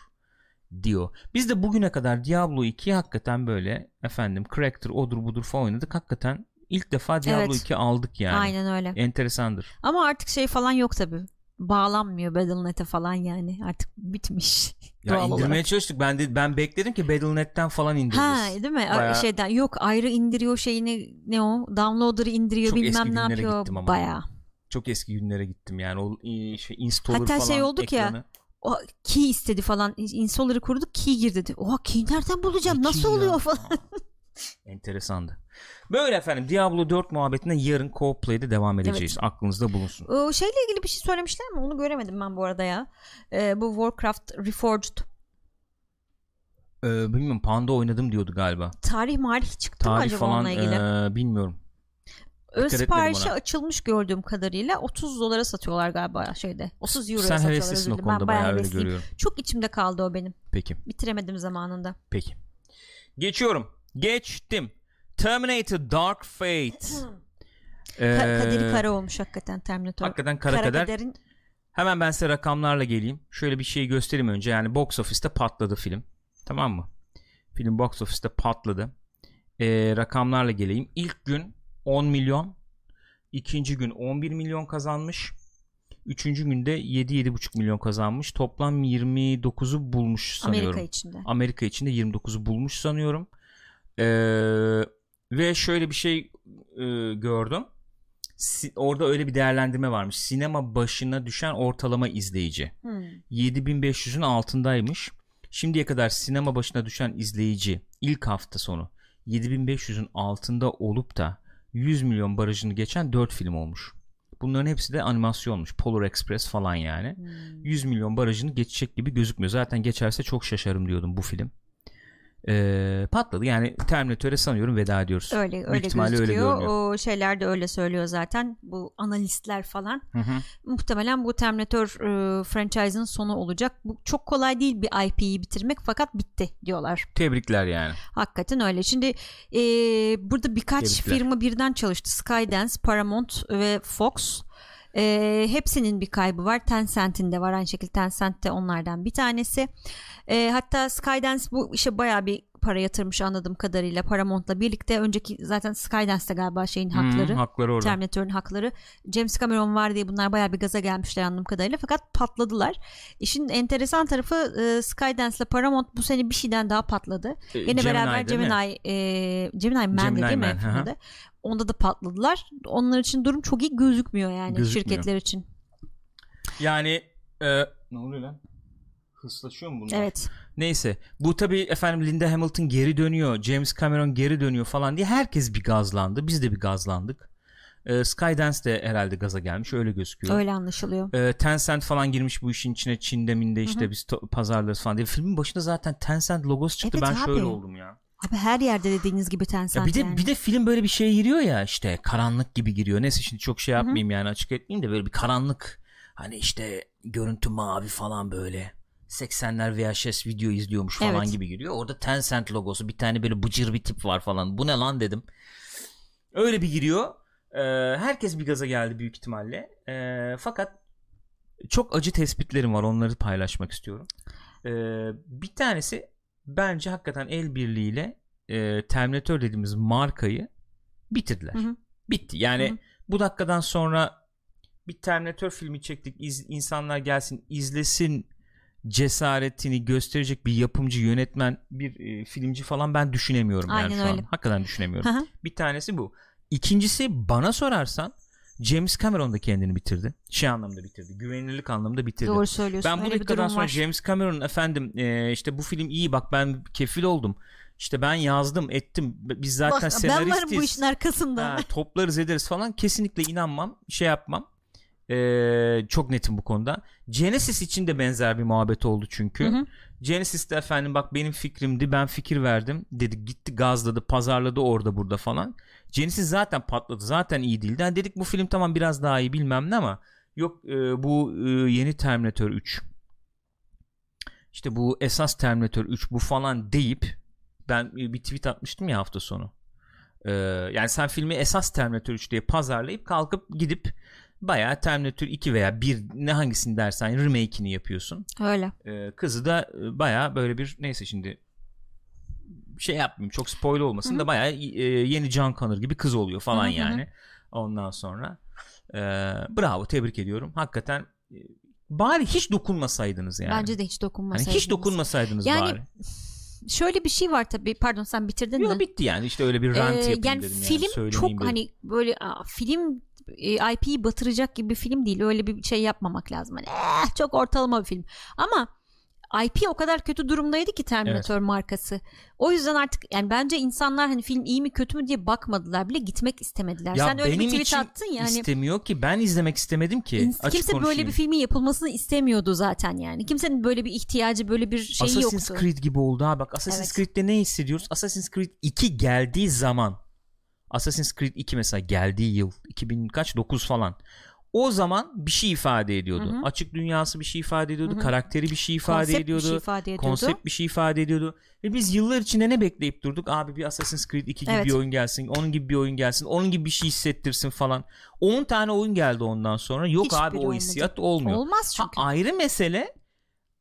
A: diyor. Biz de bugüne kadar Diablo 2'yi hakikaten böyle efendim Crack'tır odur budur falan oynadık. Hakikaten ilk defa Diablo
B: Evet.
A: 2 aldık yani.
B: Aynen öyle.
A: Enteresandır.
B: Ama artık şey falan yok tabi. Bağlanmıyor Battle.net'e falan yani. Artık bitmiş.
A: Ya
B: doğal
A: indirmeye
B: olarak.
A: çalıştık. Ben de ben bekledim ki Battle.net'ten falan indiririz.
B: Ha değil mi?
A: Bayağı-
B: Şeyden yok ayrı indiriyor şeyini ne o downloader'ı indiriyor
A: Çok
B: bilmem ne yapıyor baya.
A: Çok eski günlere gittim yani. O e, şey installer
B: Hatta
A: falan
B: şey olduk ya,
A: ekranı.
B: O key istedi falan. Installer'ı kurduk key gir dedi. Oha key nereden bulacağım? Nasıl
A: ki ya?
B: oluyor falan.
A: Enteresandı. Böyle efendim Diablo 4 muhabbetine yarın co-play'de devam edeceğiz. Aklınızda bulunsun.
B: O şeyle ilgili bir şey söylemişler mi? Onu göremedim ben bu arada ya. Ee, bu Warcraft Reforged
A: Ee, bilmiyorum Panda oynadım diyordu galiba.
B: tarih marih çıktı mı
A: Tarih
B: acaba
A: falan
B: onunla ilgili?
A: e, bilmiyorum.
B: Ön
A: ona.
B: açılmış gördüğüm kadarıyla 30 dolara satıyorlar galiba şeyde. 30 euroya
A: Sen
B: satıyorlar.
A: heveslisin o konuda
B: Ben bayağı
A: bayağı öyle görüyorum.
B: Çok içimde kaldı o benim.
A: Peki.
B: Bitiremedim zamanında.
A: Peki. Geçiyorum. Geçtim. Terminator Dark Fate. Ee,
B: kaderi kara olmuş hakikaten Terminator.
A: Hakikaten kara kader.
B: kaderin
A: Hemen ben size rakamlarla geleyim. Şöyle bir şey göstereyim önce. Yani box office'te patladı film. Tamam mı? Film box office'te patladı. Ee, rakamlarla geleyim. İlk gün 10 milyon. ikinci gün 11 milyon kazanmış. Üçüncü günde 7-7,5 milyon kazanmış. Toplam 29'u bulmuş sanıyorum.
B: Amerika içinde.
A: Amerika içinde 29'u bulmuş sanıyorum. Ee, ve şöyle bir şey e, gördüm. Si- orada öyle bir değerlendirme varmış. Sinema başına düşen ortalama izleyici.
B: Hmm.
A: 7500'ün altındaymış. Şimdiye kadar sinema başına düşen izleyici ilk hafta sonu 7500'ün altında olup da 100 milyon barajını geçen 4 film olmuş. Bunların hepsi de animasyonmuş. Polar Express falan yani.
B: Hmm.
A: 100 milyon barajını geçecek gibi gözükmüyor. Zaten geçerse çok şaşarım diyordum bu film. Ee, patladı. Yani Terminator'e sanıyorum veda ediyoruz.
B: Öyle
A: Büyük
B: öyle
A: öyle
B: gözüküyor.
A: görünüyor.
B: o şeyler de öyle söylüyor zaten. Bu analistler falan.
A: Hı hı.
B: Muhtemelen bu Terminator e, franchise'ın sonu olacak. Bu çok kolay değil bir IP'yi bitirmek fakat bitti diyorlar.
A: Tebrikler yani.
B: Hakikaten öyle. Şimdi e, burada birkaç
A: Tebrikler.
B: firma birden çalıştı. Skydance, Paramount ve Fox. E, hepsinin bir kaybı var. Tencent'in de var. Aynı şekilde Tencent de onlardan bir tanesi. E, hatta Skydance bu işe bayağı bir para yatırmış anladığım kadarıyla Paramount'la birlikte. Önceki zaten Skydance'de galiba şeyin hakları.
A: Hı, hakları orada.
B: Terminator'ın hakları. James Cameron var diye bunlar bayağı bir gaza gelmişler anladığım kadarıyla fakat patladılar. İşin enteresan tarafı e, Skydance ile Paramount bu sene bir şeyden daha patladı.
A: Ee,
B: Yine beraber
A: değil mi?
B: Gemini e, Gemini Man
A: Gemini
B: değil mi?
A: Man?
B: Onda da patladılar. Onlar için durum çok iyi gözükmüyor yani
A: Gözükmüyor.
B: şirketler için.
A: Yani e, ne oluyor lan? Hızlaşıyor mu bunlar?
B: Evet.
A: Neyse. Bu tabii efendim Linda Hamilton geri dönüyor. James Cameron geri dönüyor falan diye herkes bir gazlandı. Biz de bir gazlandık. E, Skydance de herhalde gaza gelmiş. Öyle gözüküyor.
B: Öyle anlaşılıyor.
A: E, Tencent falan girmiş bu işin içine. Çin'de minde işte biz to- pazarlarız falan diye. Filmin başında zaten Tencent logosu çıktı.
B: Evet
A: ben
B: abi.
A: şöyle oldum ya.
B: Abi her yerde dediğiniz gibi Tencent
A: Ya bir de
B: yani.
A: bir de film böyle bir şeye giriyor ya işte karanlık gibi giriyor. Neyse şimdi çok şey yapmayayım yani açık etmeyeyim de böyle bir karanlık. Hani işte görüntü mavi falan böyle. 80'ler VHS video izliyormuş falan
B: Evet.
A: gibi giriyor. Orada Tencent logosu bir tane böyle bıcır bir tip var falan. Bu ne lan dedim. Öyle bir giriyor. Ee, herkes bir gaza geldi büyük ihtimalle. Ee, fakat çok acı tespitlerim var. Onları paylaşmak istiyorum. Ee, bir tanesi bence hakikaten el birliğiyle e, Terminator dediğimiz markayı bitirdiler.
B: Hı hı.
A: Bitti. Yani
B: Hı hı.
A: bu dakikadan sonra bir Terminator filmi çektik. İz, insanlar gelsin izlesin cesaretini gösterecek bir yapımcı, yönetmen, bir e, filmci falan ben düşünemiyorum yani
B: Aynen
A: şu an.
B: öyle.
A: Hakikaten düşünemiyorum. Bir tanesi bu. İkincisi bana sorarsan James Cameron da kendini bitirdi. Şey anlamda bitirdi. Güvenilirlik anlamında bitirdi.
B: Doğru söylüyorsun.
A: Ben bu dakikadan sonra
B: var.
A: James Cameron efendim e, işte bu film iyi bak ben kefil oldum. İşte ben yazdım ettim. Biz zaten
B: Bak, ben
A: senaristiz.
B: varım bu işin arkasında.
A: Ha, toplarız ederiz falan kesinlikle inanmam şey yapmam Ee, çok netim bu konuda. Genesis için de benzer bir muhabbet oldu çünkü.
B: Hı hı.
A: Genesis'te efendim bak benim fikrimdi ben fikir verdim. dedi gitti gazladı pazarladı orada burada falan. Genesis zaten patladı zaten iyi değildi. Yani dedik bu film tamam biraz daha iyi bilmem ne ama yok e, bu e, yeni Terminator 3 işte bu esas Terminator 3 bu falan deyip ben bir tweet atmıştım ya hafta sonu. Ee, yani sen filmi esas Terminator 3 diye pazarlayıp kalkıp gidip bayağı Terminator 2 veya 1 ne hangisini dersen remake'ini yapıyorsun.
B: Öyle.
A: Ee, kızı da e, bayağı böyle bir neyse şimdi şey yapmayayım çok spoiler olmasın
B: Hı hı.
A: da bayağı e, yeni John Connor gibi kız oluyor falan
B: Hı hı hı.
A: yani. Ondan sonra e, bravo tebrik ediyorum. Hakikaten e, bari hiç dokunmasaydınız yani.
B: Bence de hiç dokunmasaydınız.
A: hiç dokunmasaydınız
B: Yani
A: bari.
B: Şöyle bir şey var tabii. Pardon sen bitirdin
A: Yok
B: mi?
A: bitti yani işte öyle bir rant
B: Ee,
A: yapayım
B: yani
A: dedim
B: film
A: yani.
B: çok
A: söylemeyeyim dedim.
B: hani böyle aa, film IP'yi batıracak gibi bir film değil. Öyle bir şey yapmamak lazım. Hani, "Eh, çok ortalama bir film. Ama IP o kadar kötü durumdaydı ki Terminator markası. O yüzden artık yani bence insanlar hani film iyi mi kötü mü diye bakmadılar bile gitmek istemediler.
A: Ya
B: Sen öyle bir tweet attın yani.
A: istemiyor ki ben izlemek istemedim ki.
B: ins-
A: Açık
B: kimse böyle
A: konuşayım.
B: bir filmin yapılmasını istemiyordu zaten yani. Kimsenin böyle bir ihtiyacı böyle bir şeyi
A: Assassin's
B: yoktu.
A: Creed gibi oldu ha bak Assassin's
B: Evet.
A: Creed'de ne hissediyoruz? Assassin's Creed 2 geldiği zaman Assassin's Creed 2 mesela geldiği yıl 2000 kaç 9 falan. O zaman bir şey ifade ediyordu.
B: Hı hı.
A: Açık dünyası bir şey ifade ediyordu.
B: Hı hı.
A: Karakteri bir şey ifade
B: Konsept
A: ediyordu.
B: bir şey ifade ediyordu.
A: Konsept bir şey ifade ediyordu. Ve biz yıllar içinde ne bekleyip durduk? Abi bir Assassin's Creed 2 gibi
B: Evet.
A: bir oyun gelsin. Onun gibi bir oyun gelsin. Onun gibi bir şey hissettirsin falan. 10 tane oyun geldi ondan sonra. Yok
B: Hiçbiri
A: abi o hissiyat olmuyor.
B: Olmaz
A: Ha,
B: çünkü.
A: ayrı mesele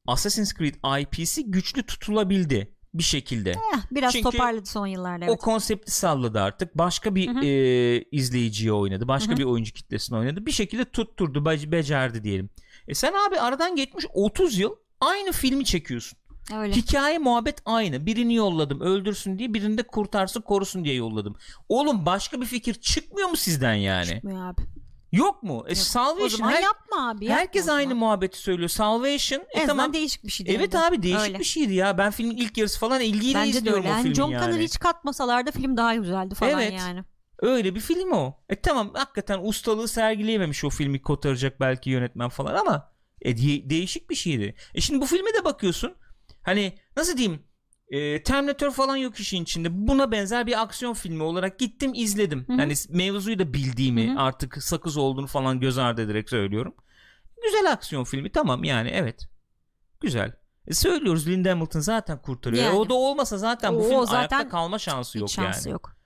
A: Assassin's Creed IP'si güçlü tutulabildi bir şekilde.
B: Eh, biraz
A: Çünkü
B: toparladı son yıllarda. Evet.
A: O konsepti salladı artık. Başka bir
B: Hı hı.
A: e, izleyiciye oynadı. Başka
B: Hı hı.
A: bir oyuncu kitlesine oynadı. Bir şekilde tutturdu, be- becerdi diyelim. E sen abi aradan geçmiş 30 yıl aynı filmi çekiyorsun.
B: Öyle.
A: Hikaye muhabbet aynı. Birini yolladım öldürsün diye, birini de kurtarsın korusun diye yolladım. Oğlum başka bir fikir çıkmıyor mu sizden yani?
B: Çıkmıyor abi.
A: Yok mu? E
B: Yok.
A: Salvation
B: O zaman
A: her-
B: yapma abi. yapma
A: herkes aynı muhabbeti söylüyor. Salvation
B: En
A: e tamam
B: değişik bir şey
A: Evet abi değişik
B: Öyle.
A: bir şeydi ya. Ben filmin ilk yarısı falan ilgiyle
B: Bence de
A: izliyorum
B: öyle.
A: o
B: Yani
A: filmi
B: John
A: yani.
B: Connor hiç katmasalar da film daha güzeldi falan
A: Evet.
B: yani.
A: Öyle bir film o. E tamam hakikaten ustalığı sergileyememiş o filmi kotaracak belki yönetmen falan ama e, de- değişik bir şeydi. E şimdi bu filme de bakıyorsun. Hani nasıl diyeyim? E, Terminator falan yok işin içinde. Buna benzer bir aksiyon filmi olarak gittim izledim.
B: Hı hı.
A: Hani mevzuyu da bildiğimi
B: Hı hı.
A: artık sakız olduğunu falan göz ardı ederek söylüyorum. Güzel aksiyon filmi tamam yani evet. Güzel. E, söylüyoruz Linda Hamilton zaten kurtarıyor. E,
B: Yani.
A: o da olmasa zaten bu
B: O
A: film
B: zaten
A: ayakta kalma şansı yok
B: Hiç şansı
A: yani.
B: yok.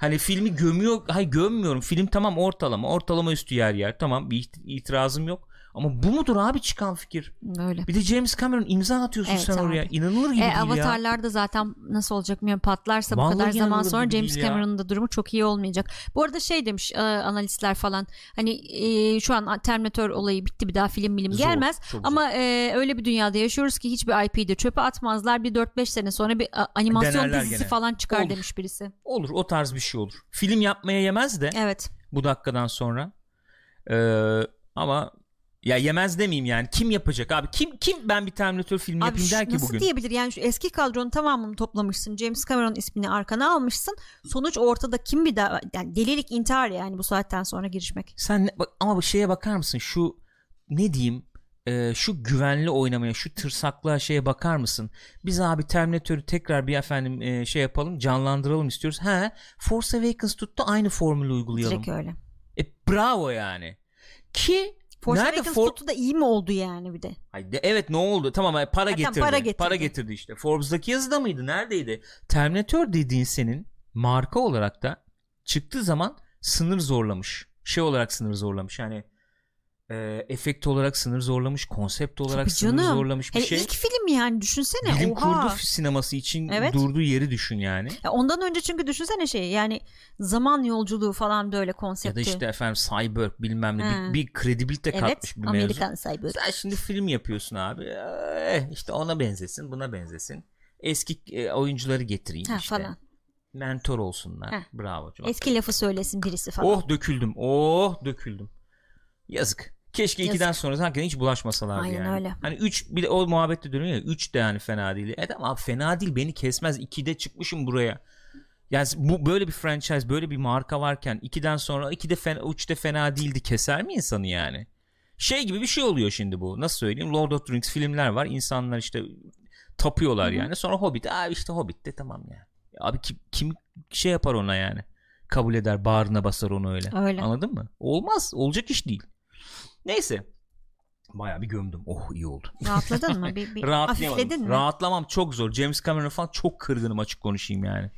A: Hani filmi gömüyor. Hayır gömmüyorum. Film tamam ortalama. Ortalama üstü yer yer. Tamam bir it- itirazım yok. Ama bu mudur abi çıkan fikir?
B: Öyle.
A: Bir de James Cameron imza atıyorsun
B: Evet
A: sen
B: abi.
A: oraya. İnanılır gibi
B: E,
A: değil ya.
B: Avatarlar da zaten nasıl olacak bilmiyorum patlarsa bu
A: Vallahi
B: kadar zaman sonra James
A: ya.
B: Cameron'ın da durumu çok iyi olmayacak. Bu arada şey demiş e, analistler falan hani e, şu an Terminator olayı bitti bir daha film bilim gelmez
A: zor.
B: ama e, öyle bir dünyada yaşıyoruz ki hiçbir IP'yi de çöpe atmazlar bir 4-5 sene sonra bir a, animasyon
A: Denerler
B: dizisi
A: gene.
B: falan çıkar
A: Olur.
B: demiş birisi.
A: Olur o tarz bir şey olur. Film yapmaya yemez de
B: Evet.
A: bu dakikadan sonra. Ee, ama ya yemez demeyeyim yani. Kim yapacak abi? Kim kim ben bir Terminator filmi
B: Abi
A: yapayım der ki
B: nasıl
A: bugün?
B: diyebilir yani şu eski kadronun tamamını toplamışsın James Cameron ismini arkana almışsın sonuç ortada kim bir daha yani delilik intihar yani bu saatten sonra girişmek.
A: Sen ne- bak, ama bu şeye bakar mısın? Şu ne diyeyim? Ee, şu güvenli oynamaya, şu tırsaklığa şeye bakar mısın? Biz abi Terminator'ı tekrar bir efendim e, şey yapalım, canlandıralım istiyoruz. He, Force Awakens tuttu aynı formülü uygulayalım.
B: Direkt öyle.
A: E, bravo yani. Ki Nerede For-
B: tuttu da iyi mi oldu yani bir de?
A: Ay de- evet ne oldu? Tamam para
B: Ha, tamam,
A: getirdi.
B: para
A: para
B: getirdi.
A: getirdi. işte. Forbes'daki yazıda mıydı? Neredeydi? Terminator dediğin senin marka olarak da çıktığı zaman sınır zorlamış. Şey olarak sınır zorlamış. Yani e, efekt olarak sınır zorlamış, konsept olarak
B: Tabii
A: sınır
B: canım.
A: zorlamış bir
B: Hele
A: şey.
B: ilk film yani düşünsene.
A: Bilim
B: Oha.
A: kurgu sineması için
B: Evet.
A: durduğu yeri düşün yani.
B: Ya ondan önce çünkü düşünsene şey yani zaman yolculuğu falan böyle
A: Ya
B: konsepti.
A: da işte efendim cyber bilmem ne bir, bir kredibilite
B: evet
A: katmış bir mevzu.
B: Amerikan Cyber.
A: Sen şimdi film yapıyorsun abi. Eh, işte ona benzesin, buna benzesin. Eski e, oyuncuları getireyim
B: Ha,
A: işte.
B: falan.
A: Mentor olsunlar.
B: Heh.
A: Bravo. Çok
B: Eski lafı söylesin birisi falan.
A: Oh döküldüm. Oh döküldüm. Yazık. Keşke
B: Yazık.
A: ikiden sonra hakikaten hiç bulaşmasalardı
B: Aynen
A: yani.
B: öyle.
A: Hani 3 bir de o muhabbette dönüyor ya 3 de yani fena değil. E tamam abi fena değil beni kesmez. 2'de çıkmışım buraya. Yani bu böyle bir franchise böyle bir marka varken 2'den sonra 2'de fena 3'te fena değildi keser mi insanı yani? Şey gibi bir şey oluyor şimdi bu. Nasıl söyleyeyim? Lord of the Rings filmler var. İnsanlar işte tapıyorlar yani. Sonra Hobbit. Aa işte Hobbit de tamam yani. Abi kim, kim şey yapar ona yani? Kabul eder, bağrına basar onu öyle.
B: Öyle.
A: Anladın mı? Olmaz. Olacak iş değil. Neyse. Bayağı bir gömdüm. Oh iyi oldu.
B: Rahatladın mı? Bir, bir
A: Rahatlayamadım.
B: mi?
A: Rahatlamam çok zor. James Cameron falan çok kırgınım açık konuşayım yani.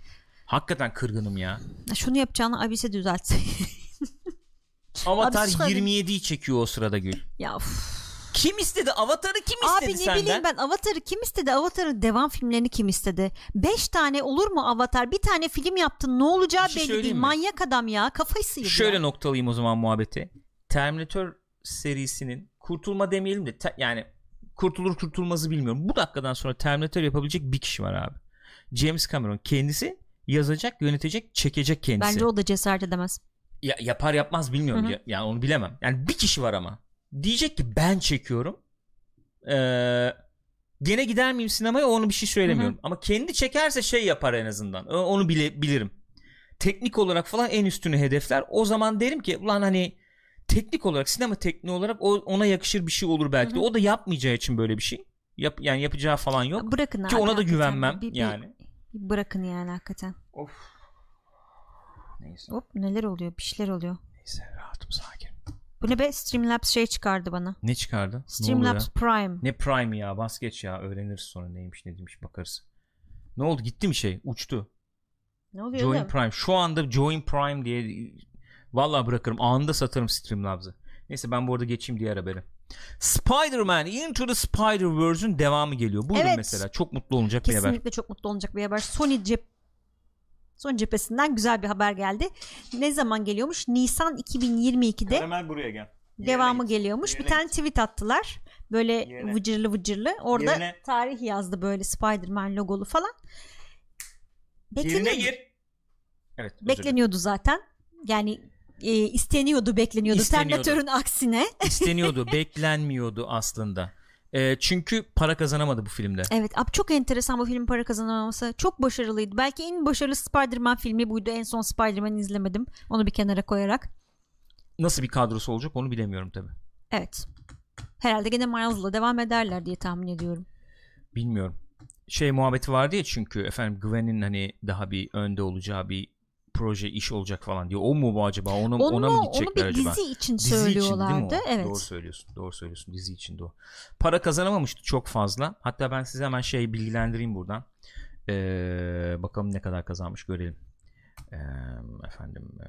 A: Hakikaten kırgınım ya.
B: Şunu yapacağını abise düzeltse.
A: Avatar
B: Abi söyle.
A: 27'yi çekiyor o sırada Gül.
B: ya uf.
A: Kim istedi? Avatar'ı kim istedi
B: Abi ne
A: senden?
B: bileyim ben Avatar'ı kim istedi? Avatar'ın devam filmlerini kim istedi? Beş tane olur mu Avatar? Bir tane film yaptın ne olacağı
A: şey
B: belli değil.
A: mi?
B: Manyak adam ya. Kafayı sıyırdı
A: Şöyle
B: ya.
A: noktalayayım o zaman muhabbeti. Terminator serisinin kurtulma demeyelim de te- yani kurtulur kurtulmazı bilmiyorum. Bu dakikadan sonra Terminator yapabilecek bir kişi var abi. James Cameron kendisi yazacak, yönetecek, çekecek kendisi.
B: Bence o da cesaret edemez.
A: Ya, yapar yapmaz bilmiyorum. Ya, yani onu bilemem. Yani bir kişi var ama. Diyecek ki ben çekiyorum. Ee, gene gider miyim sinemaya onu bir şey söylemiyorum. Ama kendi çekerse şey yapar en azından. Onu bile bilirim. Teknik olarak falan en üstünü hedefler. O zaman derim ki ulan hani teknik olarak sinema tekniği olarak o, ona yakışır bir şey olur belki de.
B: Hı hı.
A: O da yapmayacağı için böyle bir şey. Yap, yani yapacağı falan yok.
B: Bırakın
A: Ki
B: abi,
A: ona da güvenmem
B: Bir- bir-
A: yani.
B: bir bırakın yani hakikaten.
A: Of. Neyse.
B: Hop neler oluyor? Bir şeyler oluyor.
A: Neyse rahatım sakin.
B: Bu ne be? Streamlabs şey çıkardı bana.
A: Ne çıkardı? Ne
B: Streamlabs
A: ya?
B: Prime.
A: Ne Prime ya bas geç ya öğreniriz sonra neymiş ne demiş bakarız. Ne oldu gitti mi şey uçtu.
B: Ne oluyor
A: Join
B: oğlum?
A: Prime şu anda Join Prime diye vallahi bırakırım anında satarım Streamlabs'ı. Neyse ben bu arada geçeyim diğer habere. Spider-Man Into the Spider-Verse'ün devamı geliyor. Buyurun
B: Evet.
A: mesela çok mutlu olacak bir haber.
B: Kesinlikle çok mutlu olacak bir haber. Sony cep Sony cephesinden güzel bir haber geldi. Ne zaman geliyormuş? Nisan 2022'de
A: Karamel buraya gel.
B: devamı geliyormuş. Bir
A: Yerine
B: tane tweet attılar. Böyle
A: Yerine.
B: vıcırlı vıcırlı. Orada
A: Yerine.
B: tarih yazdı böyle Spider-Man logolu falan.
A: Yerine
B: Bekleniyordu,
A: gir. Evet.
B: bekleniyordu zaten. Yani e, isteniyordu, bekleniyordu.
A: İsteniyordu.
B: Terminator'ın aksine.
A: İsteniyordu, beklenmiyordu aslında. Ee, çünkü para kazanamadı bu filmde.
B: Evet, abi çok enteresan bu filmin para kazanamaması. Çok başarılıydı. Belki en başarılı Spider-Man filmi buydu. En son Spider-Man'i izlemedim. Onu bir kenara koyarak.
A: Nasıl bir kadrosu olacak onu bilemiyorum tabi.
B: Evet. Herhalde gene Miles'la devam ederler diye tahmin ediyorum.
A: Bilmiyorum. Şey muhabbeti vardı ya çünkü efendim Gwen'in hani daha bir önde olacağı bir proje iş olacak falan diyor. O mu bu acaba? Ona,
B: Onu,
A: ona mı
B: onu
A: gidecekler
B: bir
A: acaba?
B: dizi için
A: Dizi için değil mi
B: söylüyorlardı.
A: o?
B: evet.
A: Doğru söylüyorsun. Doğru söylüyorsun. Dizi için de o. Para kazanamamıştı çok fazla. Hatta ben size hemen şey bilgilendireyim buradan. Ee, bakalım ne kadar kazanmış görelim. Ee, efendim ee,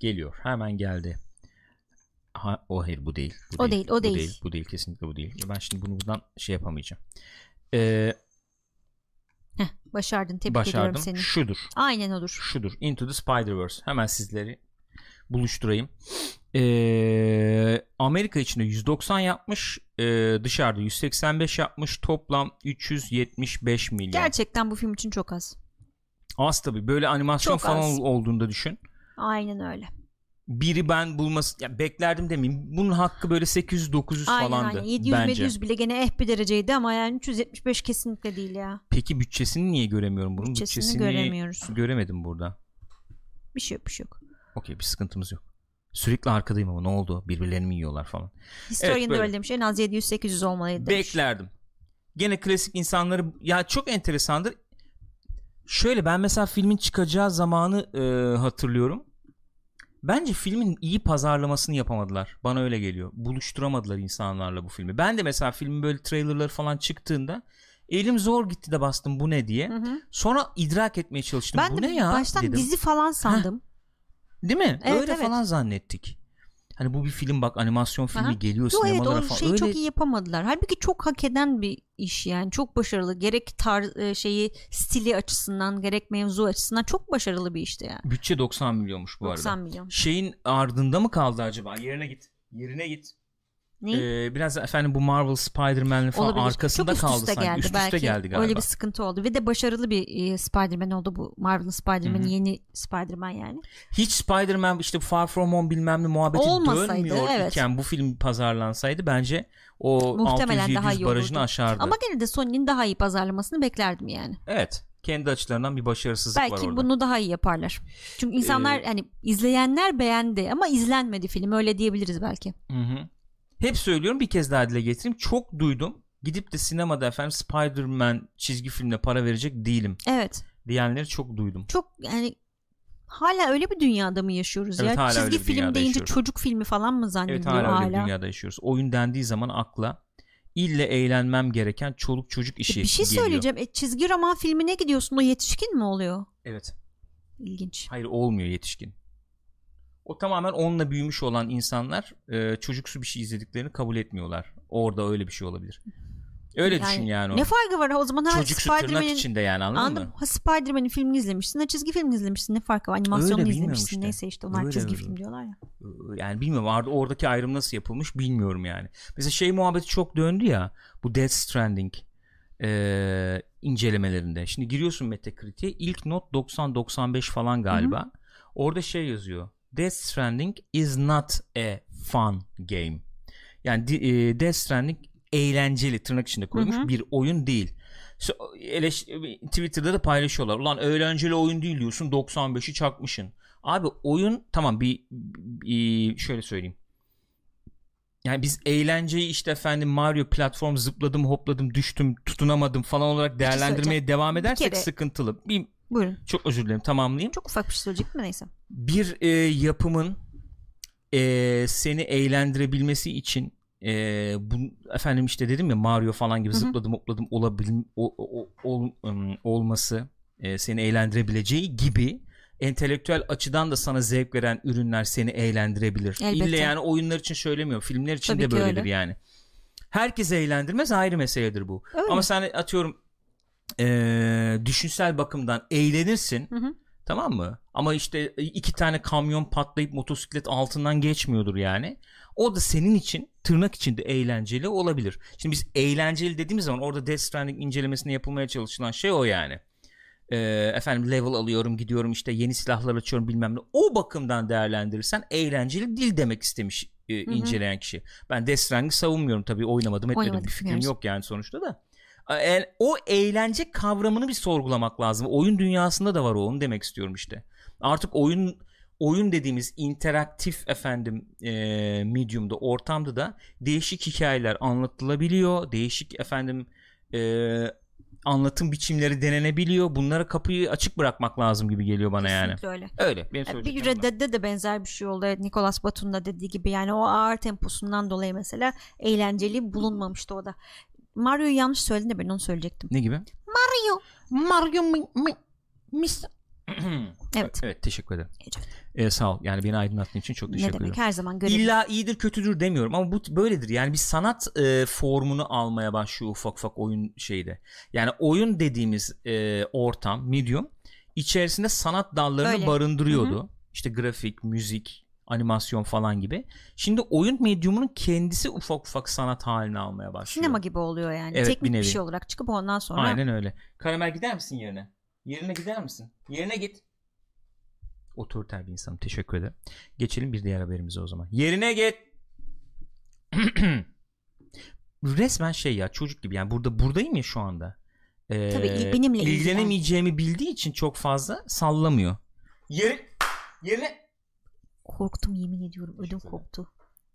A: geliyor. Hemen geldi. Ha, o hayır bu değil. Bu
B: O değil, o
A: bu
B: değil.
A: değil. Bu değil kesinlikle bu değil. Ben şimdi bunu buradan şey yapamayacağım. Ee,
B: Heh, başardın. Tebrik
A: başardım.
B: ediyorum seni.
A: Şudur.
B: Aynen olur.
A: Şudur. Into the Spider-Verse. Hemen sizleri buluşturayım. Ee, Amerika içinde 190 yapmış. ee, dışarıda 185 yapmış. Toplam 375 milyon.
B: Gerçekten bu film için çok az.
A: Az tabii. Böyle animasyon
B: Çok
A: falan
B: az.
A: olduğunda düşün.
B: Aynen öyle.
A: Biri ben bulması ya beklerdim demeyeyim. Bunun hakkı böyle 800-900
B: Aynen
A: falandı
B: aynen. 700
A: bence.
B: 700 bile gene eh bir dereceydi ama yani 375 kesinlikle değil ya.
A: Peki bütçesini niye göremiyorum bunun?
B: Bütçesini göremiyoruz.
A: göremedim burada.
B: Bir şey yok bir şey yok.
A: Okey bir sıkıntımız yok. Sürekli arkadayım ama ne oldu? Birbirlerini mi yiyorlar falan.
B: Historian da
A: böyle.
B: öyle demiş. En az 700-800 olmalıydı demiş.
A: Beklerdim. Gene klasik insanları ya çok enteresandır. Şöyle ben mesela filmin çıkacağı zamanı e, hatırlıyorum. Bence filmin iyi pazarlamasını yapamadılar. Bana öyle geliyor. Buluşturamadılar insanlarla bu filmi. Ben de mesela filmin böyle trailerları falan çıktığında elim zor gitti de bastım bu ne diye.
B: Hı hı.
A: Sonra idrak etmeye çalıştım.
B: Ben
A: bu
B: de
A: ne ya
B: baştan
A: dedim.
B: dizi falan sandım.
A: Değil mi?
B: Evet,
A: öyle
B: evet.
A: falan zannettik. Hani bu bir film bak animasyon filmi
B: Aha.
A: geliyor
B: Yo, evet
A: sinemalara falan.
B: şeyi
A: öyle
B: çok iyi yapamadılar. Halbuki çok hak eden bir iş yani. Çok başarılı. Gerek tar e, şeyi stili açısından gerek mevzu açısından çok başarılı bir işti yani.
A: bütçe 90 milyonmuş bu
B: 90
A: arada.
B: milyon.
A: Şeyin ardında mı kaldı acaba? Yerine git. Yerine git.
B: Ne?
A: Ee, biraz efendim bu Marvel Spider-Man'li falan
B: Olabilir.
A: arkasında
B: çok üst
A: kaldı
B: üste
A: sanki.
B: geldi
A: üst üste
B: belki.
A: geldi galiba.
B: Öyle bir sıkıntı oldu. Ve de başarılı bir e, Spider-Man oldu bu.
A: Hı hı.
B: yeni Spider-Man yani.
A: Hiç Spider-Man işte Far From Home bilmem ne muhabbeti
B: Olmasaydı,
A: dönmüyor
B: evet.
A: iken bu film pazarlansaydı bence o
B: Muhtemelen daha
A: 600-700
B: iyi
A: barajını aşardı.
B: Ama gene de Sony'nin daha iyi pazarlamasını beklerdim yani.
A: Evet. Kendi açılarından bir başarısızlık var
B: Belki
A: orada.
B: bunu daha iyi yaparlar. Çünkü insanlar
A: Ee,
B: hani izleyenler beğendi ama izlenmedi film öyle diyebiliriz belki.
A: Hı hı. Hep söylüyorum bir kez daha dile getireyim. Çok duydum. Gidip de sinemada efendim Spider-Man çizgi filmine para verecek değilim
B: Evet.
A: diyenleri çok duydum.
B: Çok yani hala öyle bir dünyada mı yaşıyoruz
A: Evet,
B: ya?
A: hala
B: Çizgi film deyince
A: yaşıyoruz.
B: çocuk filmi falan mı
A: Evet
B: zannediliyor
A: hala
B: hala?
A: öyle bir dünyada yaşıyoruz. Oyun dendiği zaman akla ille eğlenmem gereken çoluk çocuk işi
B: E, bir şey
A: geliyor.
B: söyleyeceğim. E, çizgi roman filmine gidiyorsun o yetişkin mi oluyor?
A: Evet.
B: İlginç.
A: Hayır olmuyor yetişkin. O tamamen onunla büyümüş olan insanlar e, çocuksu bir şey izlediklerini kabul etmiyorlar. Orada öyle bir şey olabilir. Öyle düşün yani o.
B: Ne farkı var o zaman ha
A: Çocuksu tırnak içinde yani anladın
B: Anladım.
A: mı?
B: Ha Spider-Man'in filmini izlemişsin, ha çizgi filmini izlemişsin. Ne farkı var? Animasyonunu izlemişsin.
A: işte.
B: Neyse işte onlar
A: Öyle
B: çizgi
A: öyle.
B: film diyorlar ya.
A: Yani bilmiyorum orada- oradaki ayrım nasıl yapılmış bilmiyorum yani. Mesela şey muhabbeti çok döndü ya bu Death Stranding e, incelemelerinde. Şimdi giriyorsun Metacritic'e ilk not 90-95 falan galiba. Orada şey yazıyor. Death Stranding is not a fun game. Yani e, Death Stranding eğlenceli tırnak içinde koymuş
B: Hı hı.
A: bir oyun değil. So- eleş- Twitter'da da paylaşıyorlar. Ulan eğlenceli oyun değil diyorsun 95'i çakmışsın. Abi oyun tamam bir, bir şöyle söyleyeyim. Yani biz eğlenceyi işte efendim Mario platform zıpladım hopladım düştüm tutunamadım falan olarak değerlendirmeye devam edersek
B: kere-
A: sıkıntılı. Bir,
B: Buyurun.
A: çok özür dilerim tamamlayayım.
B: Çok ufak bir şey söyleyecektim de neyse.
A: Bir e, yapımın e, seni eğlendirebilmesi için e, bu efendim işte dedim ya Mario falan gibi
B: Hı hı.
A: zıpladım hopladım olabil o, o- ol- ım, olması e, seni eğlendirebileceği gibi entelektüel açıdan da sana zevk veren ürünler seni eğlendirebilir.
B: Elbette.
A: İlle yani oyunlar için söylemiyorum. Filmler için
B: Tabii
A: de böyledir
B: öyle.
A: yani. Herkes eğlendirmez ayrı meseledir bu.
B: Öyle.
A: Ama sen atıyorum e, düşünsel bakımdan eğlenirsin.
B: Hı hı.
A: Tamam mı? Ama işte iki tane kamyon patlayıp motosiklet altından geçmiyordur yani. O da senin için tırnak içinde eğlenceli olabilir. Şimdi biz eğlenceli dediğimiz zaman orada Death Stranding incelemesinde yapılmaya çalışılan şey o yani. Ee, efendim level alıyorum gidiyorum işte yeni silahlar açıyorum bilmem ne. O bakımdan değerlendirirsen eğlenceli değil demek istemiş e, inceleyen kişi. Ben Death Stranding'i savunmuyorum tabii oynamadım etmedim
B: Oynamadık,
A: bir fikrim yok yani sonuçta da. E, o eğlence kavramını bir sorgulamak lazım. Oyun dünyasında da var o onu demek istiyorum işte. Artık oyun oyun dediğimiz interaktif efendim e, medium'da ortamda da değişik hikayeler anlatılabiliyor. Değişik efendim e, anlatım biçimleri denenebiliyor. Bunlara kapıyı açık bırakmak lazım gibi geliyor bana yani.
B: Kesinlikle öyle.
A: Öyle. Benim söyleyeceklerim
B: Bir. Red de benzer bir şey oldu. Evet, Nicolas Batum'un da dediği gibi yani o ağır temposundan dolayı mesela eğlenceli bulunmamıştı o da. Mario'yu yanlış söyledin de ben onu söyleyecektim.
A: Ne gibi?
B: Mario.
A: Mario mi, mi, mis.
B: Evet.
A: evet teşekkür ederim.
B: Rica
A: Ee, sağ ol. Yani beni aydınlattığın için çok
B: Ne
A: teşekkür
B: demek
A: ederim.
B: her zaman görelim.
A: İlla iyidir kötüdür demiyorum ama bu böyledir. Yani bir sanat e, formunu almaya başlıyor ufak ufak oyun şeyde. Yani oyun dediğimiz e, ortam, medium içerisinde sanat dallarını
B: Öyle.
A: barındırıyordu. İşte grafik, müzik, animasyon falan gibi. Şimdi oyun medyumunun kendisi ufak ufak sanat haline almaya başlıyor.
B: Sinema gibi oluyor yani.
A: Evet,
B: Teknik
A: bir
B: bir,
A: nevi.
B: şey olarak çıkıp ondan sonra
A: Aynen öyle. Karamel gider misin yerine? Yerine gider misin? Yerine git. Otoriter bir insanım. Teşekkür ederim. Geçelim bir diğer haberimize o zaman. Yerine git. Resmen şey ya çocuk gibi yani burada buradayım ya şu anda. Ee,
B: Tabii, benimle ilgilen.
A: ilgilenemeyeceğimi bildiği için çok fazla sallamıyor. Yeri, yerine
B: korktum yemin ediyorum ödüm
A: Teşekkür
B: koptu.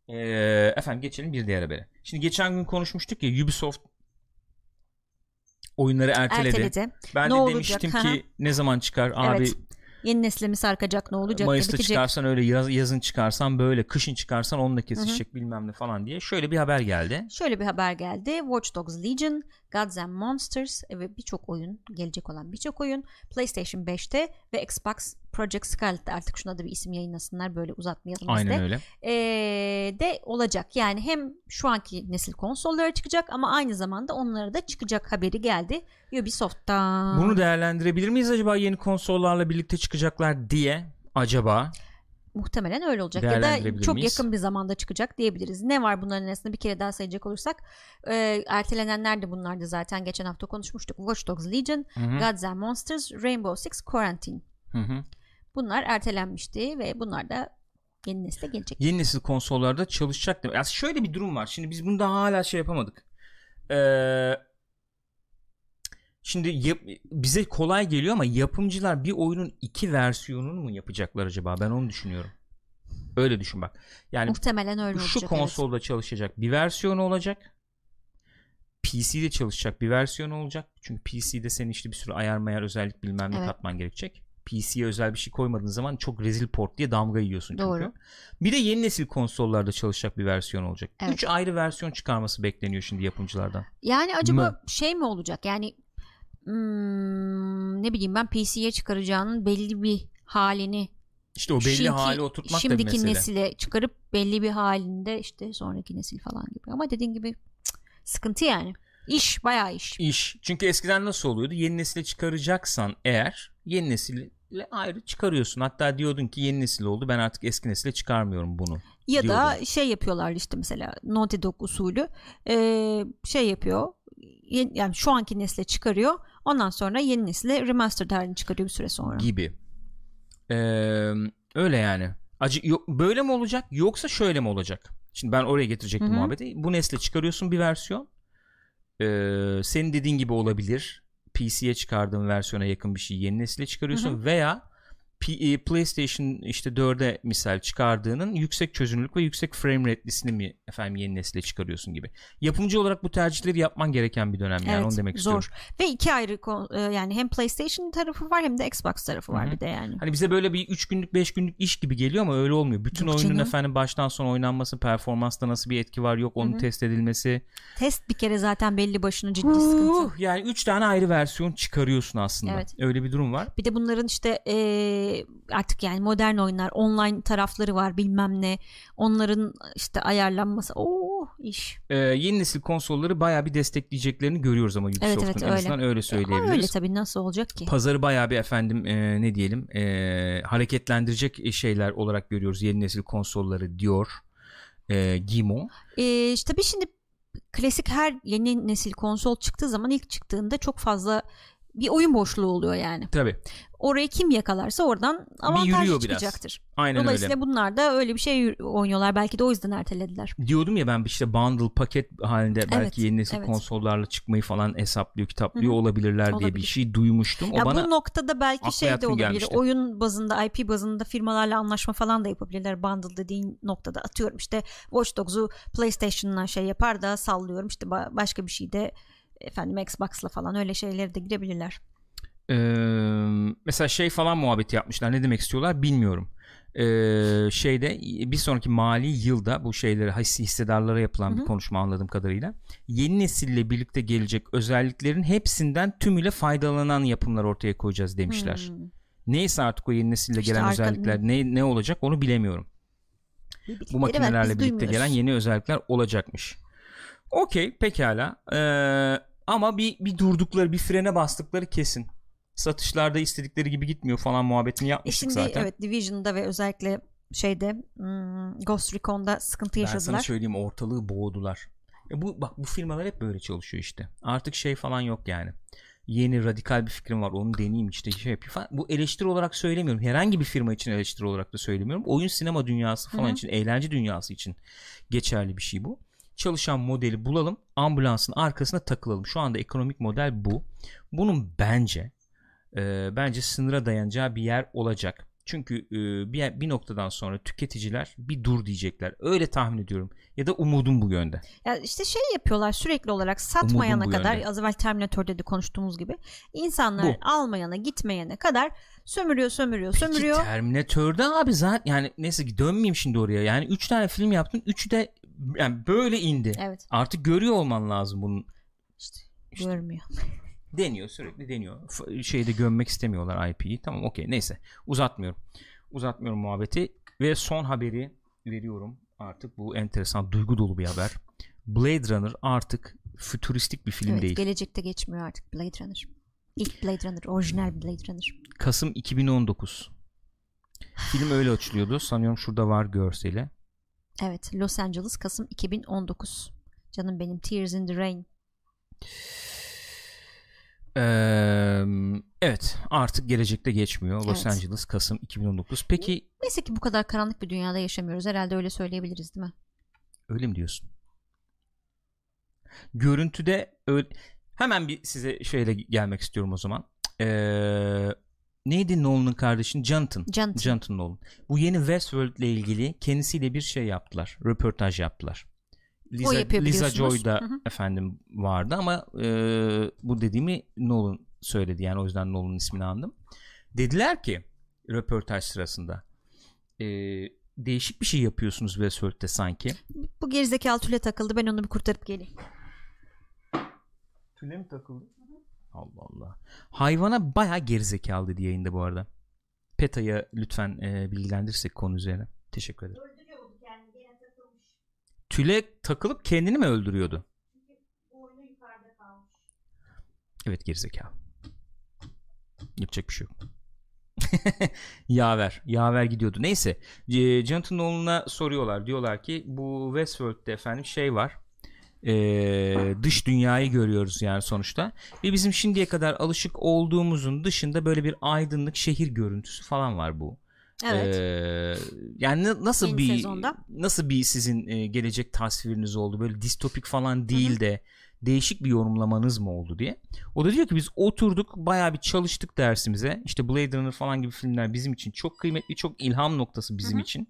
A: Ee, efendim geçelim bir diğer habere. Şimdi geçen gün konuşmuştuk ya Ubisoft oyunları erteledi.
B: Erteledi.
A: Ben
B: Ne
A: de
B: olacak?
A: demiştim
B: Hı
A: ki ne zaman çıkar abi
B: Evet. Yeni nesle mi sarkacak ne olacak
A: Mayıs'ta
B: bitecek.
A: çıkarsan öyle yaz, yazın çıkarsan böyle kışın çıkarsan onunla kesişecek bilmem ne falan diye şöyle bir haber geldi.
B: Şöyle bir haber geldi. Watch Dogs Legion, Gods and Monsters ve birçok oyun, gelecek olan birçok oyun PlayStation 5'te ve Xbox Project Scarlet'te artık şuna da bir isim yayınlasınlar böyle uzatmayalım
A: Aynen
B: de.
A: öyle.
B: Ee, de olacak. Yani hem şu anki nesil konsollara çıkacak ama aynı zamanda onlara da çıkacak haberi geldi Ubisoft'tan.
A: Bunu değerlendirebilir miyiz acaba yeni konsollarla birlikte çıkacaklar diye acaba?
B: Muhtemelen öyle olacak ya da çok
A: miyiz?
B: yakın bir zamanda çıkacak diyebiliriz. Ne var bunların arasında bir kere daha sayacak olursak e, ertelenenler de bunlardı zaten geçen hafta konuşmuştuk. Watch Dogs Legion,
A: Hı hı,
B: Gods and Monsters, Rainbow Six Quarantine.
A: hı hı.
B: Bunlar ertelenmişti ve bunlar da yeni nesle gelecek.
A: Yeni nesil konsollarda çalışacak. Aslında şöyle bir durum var. Şimdi biz bunda hala şey yapamadık. Ee, şimdi yap- bize kolay geliyor ama yapımcılar bir oyunun iki versiyonunu mu yapacaklar acaba? Ben onu düşünüyorum. Öyle düşün bak. Yani
B: Muhtemelen öyle
A: şu
B: olacak. evet.
A: konsolda çalışacak bir versiyonu olacak. PC'de çalışacak bir versiyonu olacak. Çünkü PC'de senin işte bir sürü ayar mayar özellik bilmem ne
B: Evet.
A: katman gerekecek. PC'ye özel bir şey koymadığın zaman çok rezil port diye damga yiyorsun çünkü.
B: Doğru.
A: Bir de yeni nesil konsollarda çalışacak bir versiyon olacak.
B: Evet.
A: Üç ayrı versiyon çıkarması bekleniyor şimdi yapımcılardan.
B: Yani acaba
A: Mı?
B: şey mi olacak? Yani hmm, ne bileyim ben PC'ye çıkaracağının belli bir halini
A: İşte o belli
B: Şimdiki-
A: hali oturtmak da bir
B: şimdiki
A: mesele.
B: nesile çıkarıp belli bir halinde işte sonraki nesil falan gibi. Ama dediğin gibi cık, sıkıntı yani. İş bayağı iş.
A: İş. Çünkü eskiden nasıl oluyordu? Yeni nesile çıkaracaksan eğer yeni nesille ayrı çıkarıyorsun. Hatta diyordun ki yeni nesil oldu ben artık eski nesile çıkarmıyorum bunu.
B: Ya da
A: diyordum.
B: şey yapıyorlar işte mesela Naughty Dog usulü eee, şey yapıyor. Yani şu anki nesle çıkarıyor. Ondan sonra yeni nesile remastered halini çıkarıyor bir süre sonra.
A: gibi. Ee, öyle yani. Acı yok, böyle mi olacak yoksa şöyle mi olacak? Şimdi ben oraya getirecektim
B: Hı hı.
A: muhabbeti. Bu nesle çıkarıyorsun bir versiyon. Ee, senin dediğin gibi olabilir. PC'ye çıkardığın versiyona yakın bir şey yeni nesile çıkarıyorsun veya P- e, PlayStation işte 4'e misal çıkardığının yüksek çözünürlük ve yüksek frame rate'lisini mi efendim yeni nesile çıkarıyorsun gibi. Yapımcı olarak bu tercihleri yapman gereken bir dönem yani
B: Evet,
A: onu demek istiyorum.
B: zor. Ve iki ayrı e, yani hem PlayStation tarafı var hem de Xbox tarafı var
A: Hı hı.
B: bir de yani.
A: Hani bize böyle bir 3 günlük 5 günlük iş gibi geliyor ama öyle olmuyor. Bütün
B: Yok
A: oyunun
B: canım.
A: efendim baştan sona oynanması, performansta nasıl bir etki var yok onun
B: Hı hı.
A: test edilmesi.
B: Test bir kere zaten belli başına ciddi sıkıntı.
A: Uh, yani 3 tane ayrı versiyon çıkarıyorsun aslında.
B: Evet.
A: Öyle bir durum var.
B: Bir de bunların işte eee, artık yani modern oyunlar online tarafları var bilmem ne. Onların işte ayarlanması. Oo iş.
A: Ee, yeni nesil konsolları bayağı bir destekleyeceklerini görüyoruz ama Ubisoft'un
B: evet,
A: en
B: öyle.
A: azından öyle
B: Ama
A: söyleyebiliriz.
B: öyle tabii nasıl olacak ki?
A: Pazarı bayağı bir efendim e, ne diyelim e, hareketlendirecek şeyler olarak görüyoruz yeni nesil konsolları diyor e, Gimo.
B: Ee, işte tabii şimdi klasik her yeni nesil konsol çıktığı zaman ilk çıktığında çok fazla bir oyun boşluğu oluyor yani.
A: Tabii.
B: Orayı kim yakalarsa oradan
A: yürüyor biraz.
B: çıkacaktır.
A: Aynen
B: Dolayısıyla
A: öyle.
B: bunlar da öyle bir şey oynuyorlar. Belki de o yüzden ertelediler.
A: Diyordum ya ben işte bundle paket halinde belki
B: Evet,
A: yeni nesil
B: evet.
A: konsollarla çıkmayı falan hesaplıyor kitaplıyor
B: Hı hı.
A: olabilirler diye bir
B: Olabilir.
A: şey duymuştum. O
B: Ya
A: bana
B: bu noktada belki şey de olabilir.
A: gelmişti.
B: Oyun bazında, IP bazında firmalarla anlaşma falan da yapabilirler. Bundle dediğin noktada atıyorum işte Watch Dogs'u PlayStation'la şey yapar da sallıyorum. işte ba- başka bir şey de efendim Xbox'la falan öyle şeylere de girebilirler.
A: Ee, mesela şey falan muhabbeti yapmışlar. Ne demek istiyorlar bilmiyorum. Ee, şeyde bir sonraki mali yılda bu şeyleri his- hissedarlara yapılan
B: Hı
A: bir konuşma anladığım kadarıyla yeni nesille birlikte gelecek özelliklerin hepsinden tümüyle faydalanan yapımlar ortaya koyacağız demişler.
B: Hmm.
A: Neyse artık o yeni nesille
B: İşte
A: gelen
B: arka-
A: özellikler ne ne olacak onu bilemiyorum.
B: Bildikleri
A: Bu makinelerle birlikte
B: duymuyoruz.
A: gelen yeni özellikler olacakmış. Okey pekala. Ee, ama bir, bir durdukları bir frene bastıkları kesin. Satışlarda istedikleri gibi gitmiyor falan muhabbetini
B: E
A: yapmıştık
B: şimdi
A: zaten.
B: evet Division'da ve özellikle şeyde hmm, Ghost Recon'da sıkıntı
A: ben sana
B: yaşadılar.
A: söyleyeyim ortalığı boğdular. E bu bak bu firmalar hep böyle çalışıyor işte. Artık şey falan yok yani. Yeni radikal bir fikrim var onu deneyeyim işte şey yapayım falan. Bu eleştiri olarak söylemiyorum. Herhangi bir firma için eleştiri olarak da söylemiyorum. Oyun sinema dünyası falan
B: hı.
A: için, eğlence dünyası için geçerli bir şey bu. Çalışan modeli bulalım, ambulansın arkasına takılalım. Şu anda ekonomik model bu. Bunun bence e, bence sınıra dayanacağı bir yer olacak. Çünkü e, bir, bir noktadan sonra tüketiciler bir dur diyecekler. Öyle tahmin ediyorum. Ya da umudum bu yönde.
B: Ya işte şey yapıyorlar sürekli olarak satmayana kadar
A: yönde.
B: az evvel Terminator'da da konuştuğumuz gibi insanlar
A: Bu.
B: almayana gitmeyene kadar sömürüyor sömürüyor sömürüyor.
A: Peki Terminator'da abi zaten yani neyse dönmeyeyim şimdi oraya. Yani 3 tane film yaptın. Üçü de yani böyle indi.
B: Evet
A: Artık görüyor olman lazım bunun.
B: işte,
A: İşte.
B: görmüyor.
A: Deniyor sürekli deniyor. F- şeyde gömmek istemiyorlar IP'yi. Tamam okey neyse uzatmıyorum. Uzatmıyorum muhabbeti ve son haberi veriyorum. Artık bu enteresan duygu dolu bir haber. Blade Runner artık fütüristik bir film
B: evet,
A: değil.
B: gelecekte geçmiyor artık Blade Runner. İlk Blade Runner, orijinal Blade Runner.
A: Kasım 2019. Film öyle açılıyordu. Sanıyorum şurada var görseli.
B: Evet, Los Angeles Kasım 2019. Canım benim Tears in the Rain.
A: Ee, evet artık gelecekte geçmiyor. Los
B: Evet.
A: Angeles Kasım 2019. Peki
B: Neyse ki bu kadar karanlık bir dünyada yaşamıyoruz. Herhalde öyle söyleyebiliriz değil mi?
A: Öyle mi diyorsun? Görüntüde öyle... hemen bir size şeyle gelmek istiyorum o zaman. Ee, neydi Nolan'ın kardeşin? Jonathan.
B: Jonathan.
A: Jonathan Nolan. Bu yeni Westworld ile ilgili kendisiyle bir şey yaptılar. Röportaj yaptılar. Lisa,
B: yapıyor
A: Lisa
B: biliyorsunuz.
A: Joy da
B: Hı hı.
A: efendim vardı ama e, bu dediğimi Nolan söyledi yani o yüzden Nolan'ın ismini andım. Dediler ki röportaj sırasında e, değişik bir şey yapıyorsunuz Westworld'de sanki.
B: Bu gerizekalı tüle takıldı. Ben onu bir kurtarıp geleyim.
A: Tüle mi takıldı? Allah Allah. Hayvana bayağı gerizekalı dedi yayında bu arada. Peta'ya lütfen e, bilgilendirirsek konu üzerine. Teşekkür ederim. Tüle takılıp kendini mi öldürüyordu? Evet gerizekalı. Yapacak bir şey yok. Yaver. Yaver gidiyordu. Neyse. E, Jonathan Nolan'a soruyorlar. Diyorlar ki bu Westworld'de efendim şey var. E, dış dünyayı görüyoruz yani sonuçta. Ve bizim şimdiye kadar alışık olduğumuzun dışında böyle bir aydınlık şehir görüntüsü falan var bu.
B: Evet.
A: Ee, yani na- nasıl
B: Yeni
A: bir
B: sezonda.
A: nasıl bir sizin e, gelecek tasviriniz oldu? Böyle distopik falan değil de değişik bir yorumlamanız mı oldu diye. O da diyor ki biz oturduk bayağı bir çalıştık dersimize. İşte Blade Runner falan gibi filmler bizim için çok kıymetli, çok ilham noktası bizim
B: Hı hı.
A: için.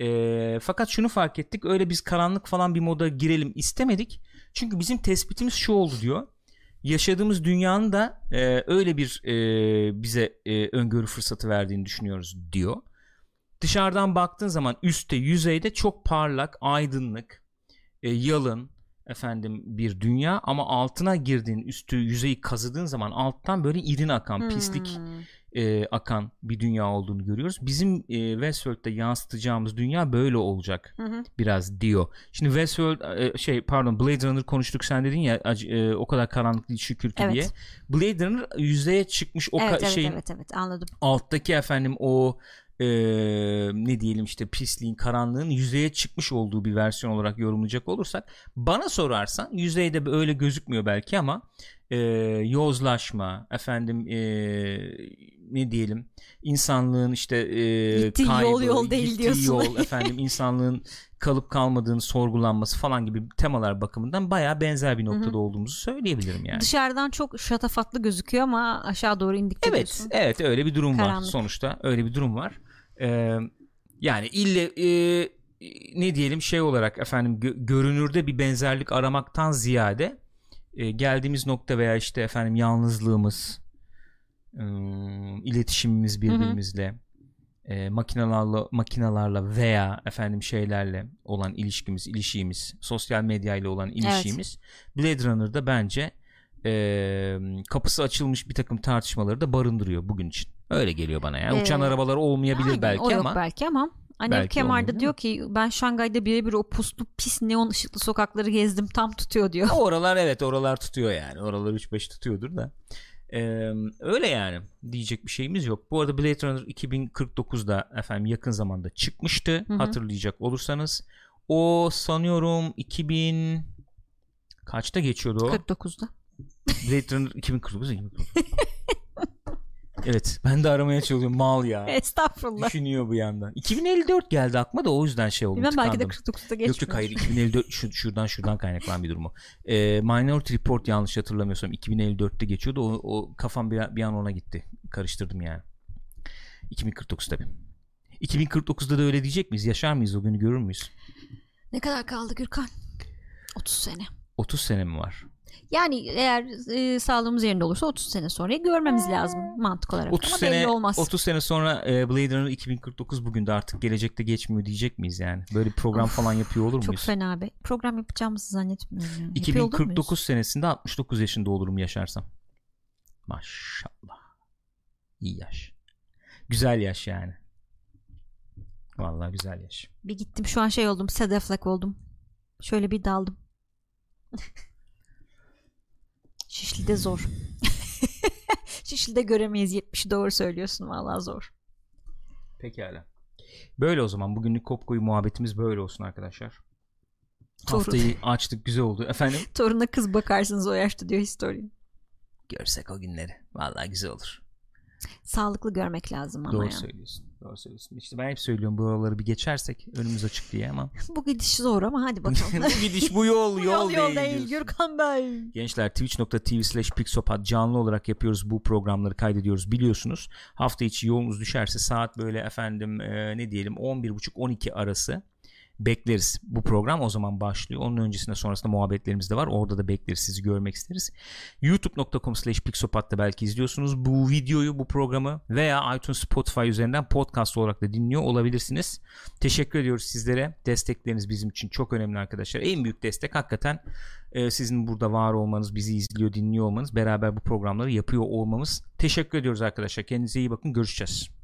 A: Ee, fakat şunu fark ettik. Öyle biz karanlık falan bir moda girelim istemedik. Çünkü bizim tespitimiz şu oldu diyor. Yaşadığımız dünyanın da e, öyle bir e, bize e, öngörü fırsatı verdiğini düşünüyoruz diyor. Dışarıdan baktığın zaman üstte yüzeyde çok parlak, aydınlık, e, yalın efendim bir dünya ama altına girdiğin üstü yüzeyi kazıdığın zaman alttan böyle irin akan pislik
B: Hmm.
A: e, akan bir dünya olduğunu görüyoruz. Bizim e, Westworld'de yansıtacağımız dünya böyle olacak
B: Hı hı.
A: biraz diyor. Şimdi Westworld e, şey pardon Blade Runner konuştuk sen dedin ya e, o kadar karanlık değil şükür ki
B: Evet.
A: diye. Blade Runner yüzeye çıkmış o
B: evet, evet,
A: şeyin
B: evet evet anladım.
A: alttaki efendim o e, ne diyelim işte pisliğin karanlığın yüzeye çıkmış olduğu bir versiyon olarak yorumlayacak olursak bana sorarsan yüzeyde öyle gözükmüyor belki ama e, yozlaşma efendim e, ne diyelim insanlığın işte e,
B: Gittiği yol
A: kaybı,
B: yol değil
A: gittiği
B: diyorsun.
A: yol efendim insanlığın kalıp kalmadığını sorgulanması falan gibi temalar bakımından baya benzer bir noktada olduğumuzu söyleyebilirim yani.
B: Dışarıdan çok şatafatlı gözüküyor ama aşağı doğru indikçe
A: Evet,
B: diyorsun.
A: evet öyle bir durum var
B: Karanlık.
A: sonuçta. Öyle bir durum var. Ee, yani ille e, ne diyelim şey olarak efendim gö- görünürde bir benzerlik aramaktan ziyade e, geldiğimiz nokta veya işte efendim yalnızlığımız, e, iletişimimiz birbirimizle, e, makinalarla makinalarla veya efendim şeylerle olan ilişkimiz, ilişiğimiz, sosyal medyayla olan ilişiğimiz Blade Runner'da bence e, kapısı açılmış bir takım tartışmaları da barındırıyor bugün için. Öyle geliyor bana yani.
B: Ee,
A: Uçan arabalar olmayabilir
B: Aynen,
A: belki
B: o yok
A: ama
B: belki ama
A: Belki olmuyor,
B: de
A: değil
B: diyor ki ben Şangay'da birebir o puslu pis neon ışıklı sokakları gezdim tam tutuyor diyor.
A: oralar evet oralar tutuyor yani. Oralar 3-5 tutuyordur da. Ee, öyle yani diyecek bir şeyimiz yok. Bu arada Blade Runner 2049'da efendim yakın zamanda çıkmıştı.
B: Hı hı.
A: Hatırlayacak olursanız. O sanıyorum 2000 kaçta geçiyordu o?
B: 49'da.
A: Blade Runner 2049 2049. evet ben de aramaya çalışıyorum mal ya.
B: Estağfurullah.
A: Düşünüyor bu yandan. 2054 geldi aklıma da o yüzden şey oldu.
B: Bilmem belki de
A: tıkandım.
B: 49'da geçmiyor.
A: Yok yok hayır 2054 şu, şuradan şuradan kaynaklanan bir durumu. Ee, Minority Report yanlış hatırlamıyorsam 2054'te geçiyordu. O, o kafam bir, bir an ona gitti. Karıştırdım yani. 2049 tabii. 2049'da da öyle diyecek miyiz? Yaşar mıyız o günü görür müyüz?
B: Ne kadar kaldı Gürkan? 30 sene.
A: 30 sene mi var?
B: Yani eğer e, sağlığımız yerinde olursa 30 sene sonra görmemiz lazım mantık olarak.
A: 30
B: Ama
A: sene
B: belli olmaz.
A: 30 sene sonra e, Blade Runner 2049 bugün de artık gelecekte geçmiyor diyecek miyiz yani? Böyle bir program
B: Of,
A: falan yapıyor olur
B: Çok
A: muyuz?
B: fena be. Program yapacağımızı zannetmiyorum. ya. Yapıyor olur
A: 2049
B: muyuz?
A: senesinde 69 yaşında olurum yaşarsam. Maşallah. İyi yaş. Güzel yaş yani. Vallahi güzel yaş.
B: Bir gittim şu an şey oldum. Sedeflek oldum. Şöyle bir daldım. Şişli'de zor. Şişli'de göremeyiz 70'i doğru söylüyorsun vallahi zor.
A: Pekala. Böyle o zaman bugünlük Kopko'yu muhabbetimiz böyle olsun arkadaşlar.
B: Doğru.
A: Haftayı açtık güzel oldu. Efendim?
B: Toruna kız bakarsınız o yaşta diyor historian.
A: Görsek o günleri. Vallahi güzel olur.
B: Sağlıklı görmek lazım ama
A: Doğru
B: ya.
A: söylüyorsun. Doğru söylüyorsun. İşte ben hep söylüyorum buraları bir geçersek önümüz açık diye ama.
B: Bu gidiş zor ama hadi bakalım.
A: bu gidiş bu yol
B: Bu
A: yol,
B: yol
A: değil. diyorsun.
B: Gürkan Bey.
A: Gençler twitch.tv slash pixopat canlı olarak yapıyoruz bu programları kaydediyoruz biliyorsunuz. Hafta içi yolunuz düşerse saat böyle efendim e, ne diyelim 11.30-12 arası bekleriz. Bu program o zaman başlıyor. Onun öncesinde sonrasında muhabbetlerimiz de var. Orada da bekleriz. Sizi görmek isteriz. youtube.com slash pixopat'ta belki izliyorsunuz. Bu videoyu, bu programı veya iTunes Spotify üzerinden podcast olarak da dinliyor olabilirsiniz. Teşekkür ediyoruz sizlere. Destekleriniz bizim için çok önemli arkadaşlar. En büyük destek hakikaten e, sizin burada var olmanız, bizi izliyor, dinliyor olmanız, beraber bu programları yapıyor olmamız. Teşekkür ediyoruz arkadaşlar. Kendinize iyi bakın. Görüşeceğiz.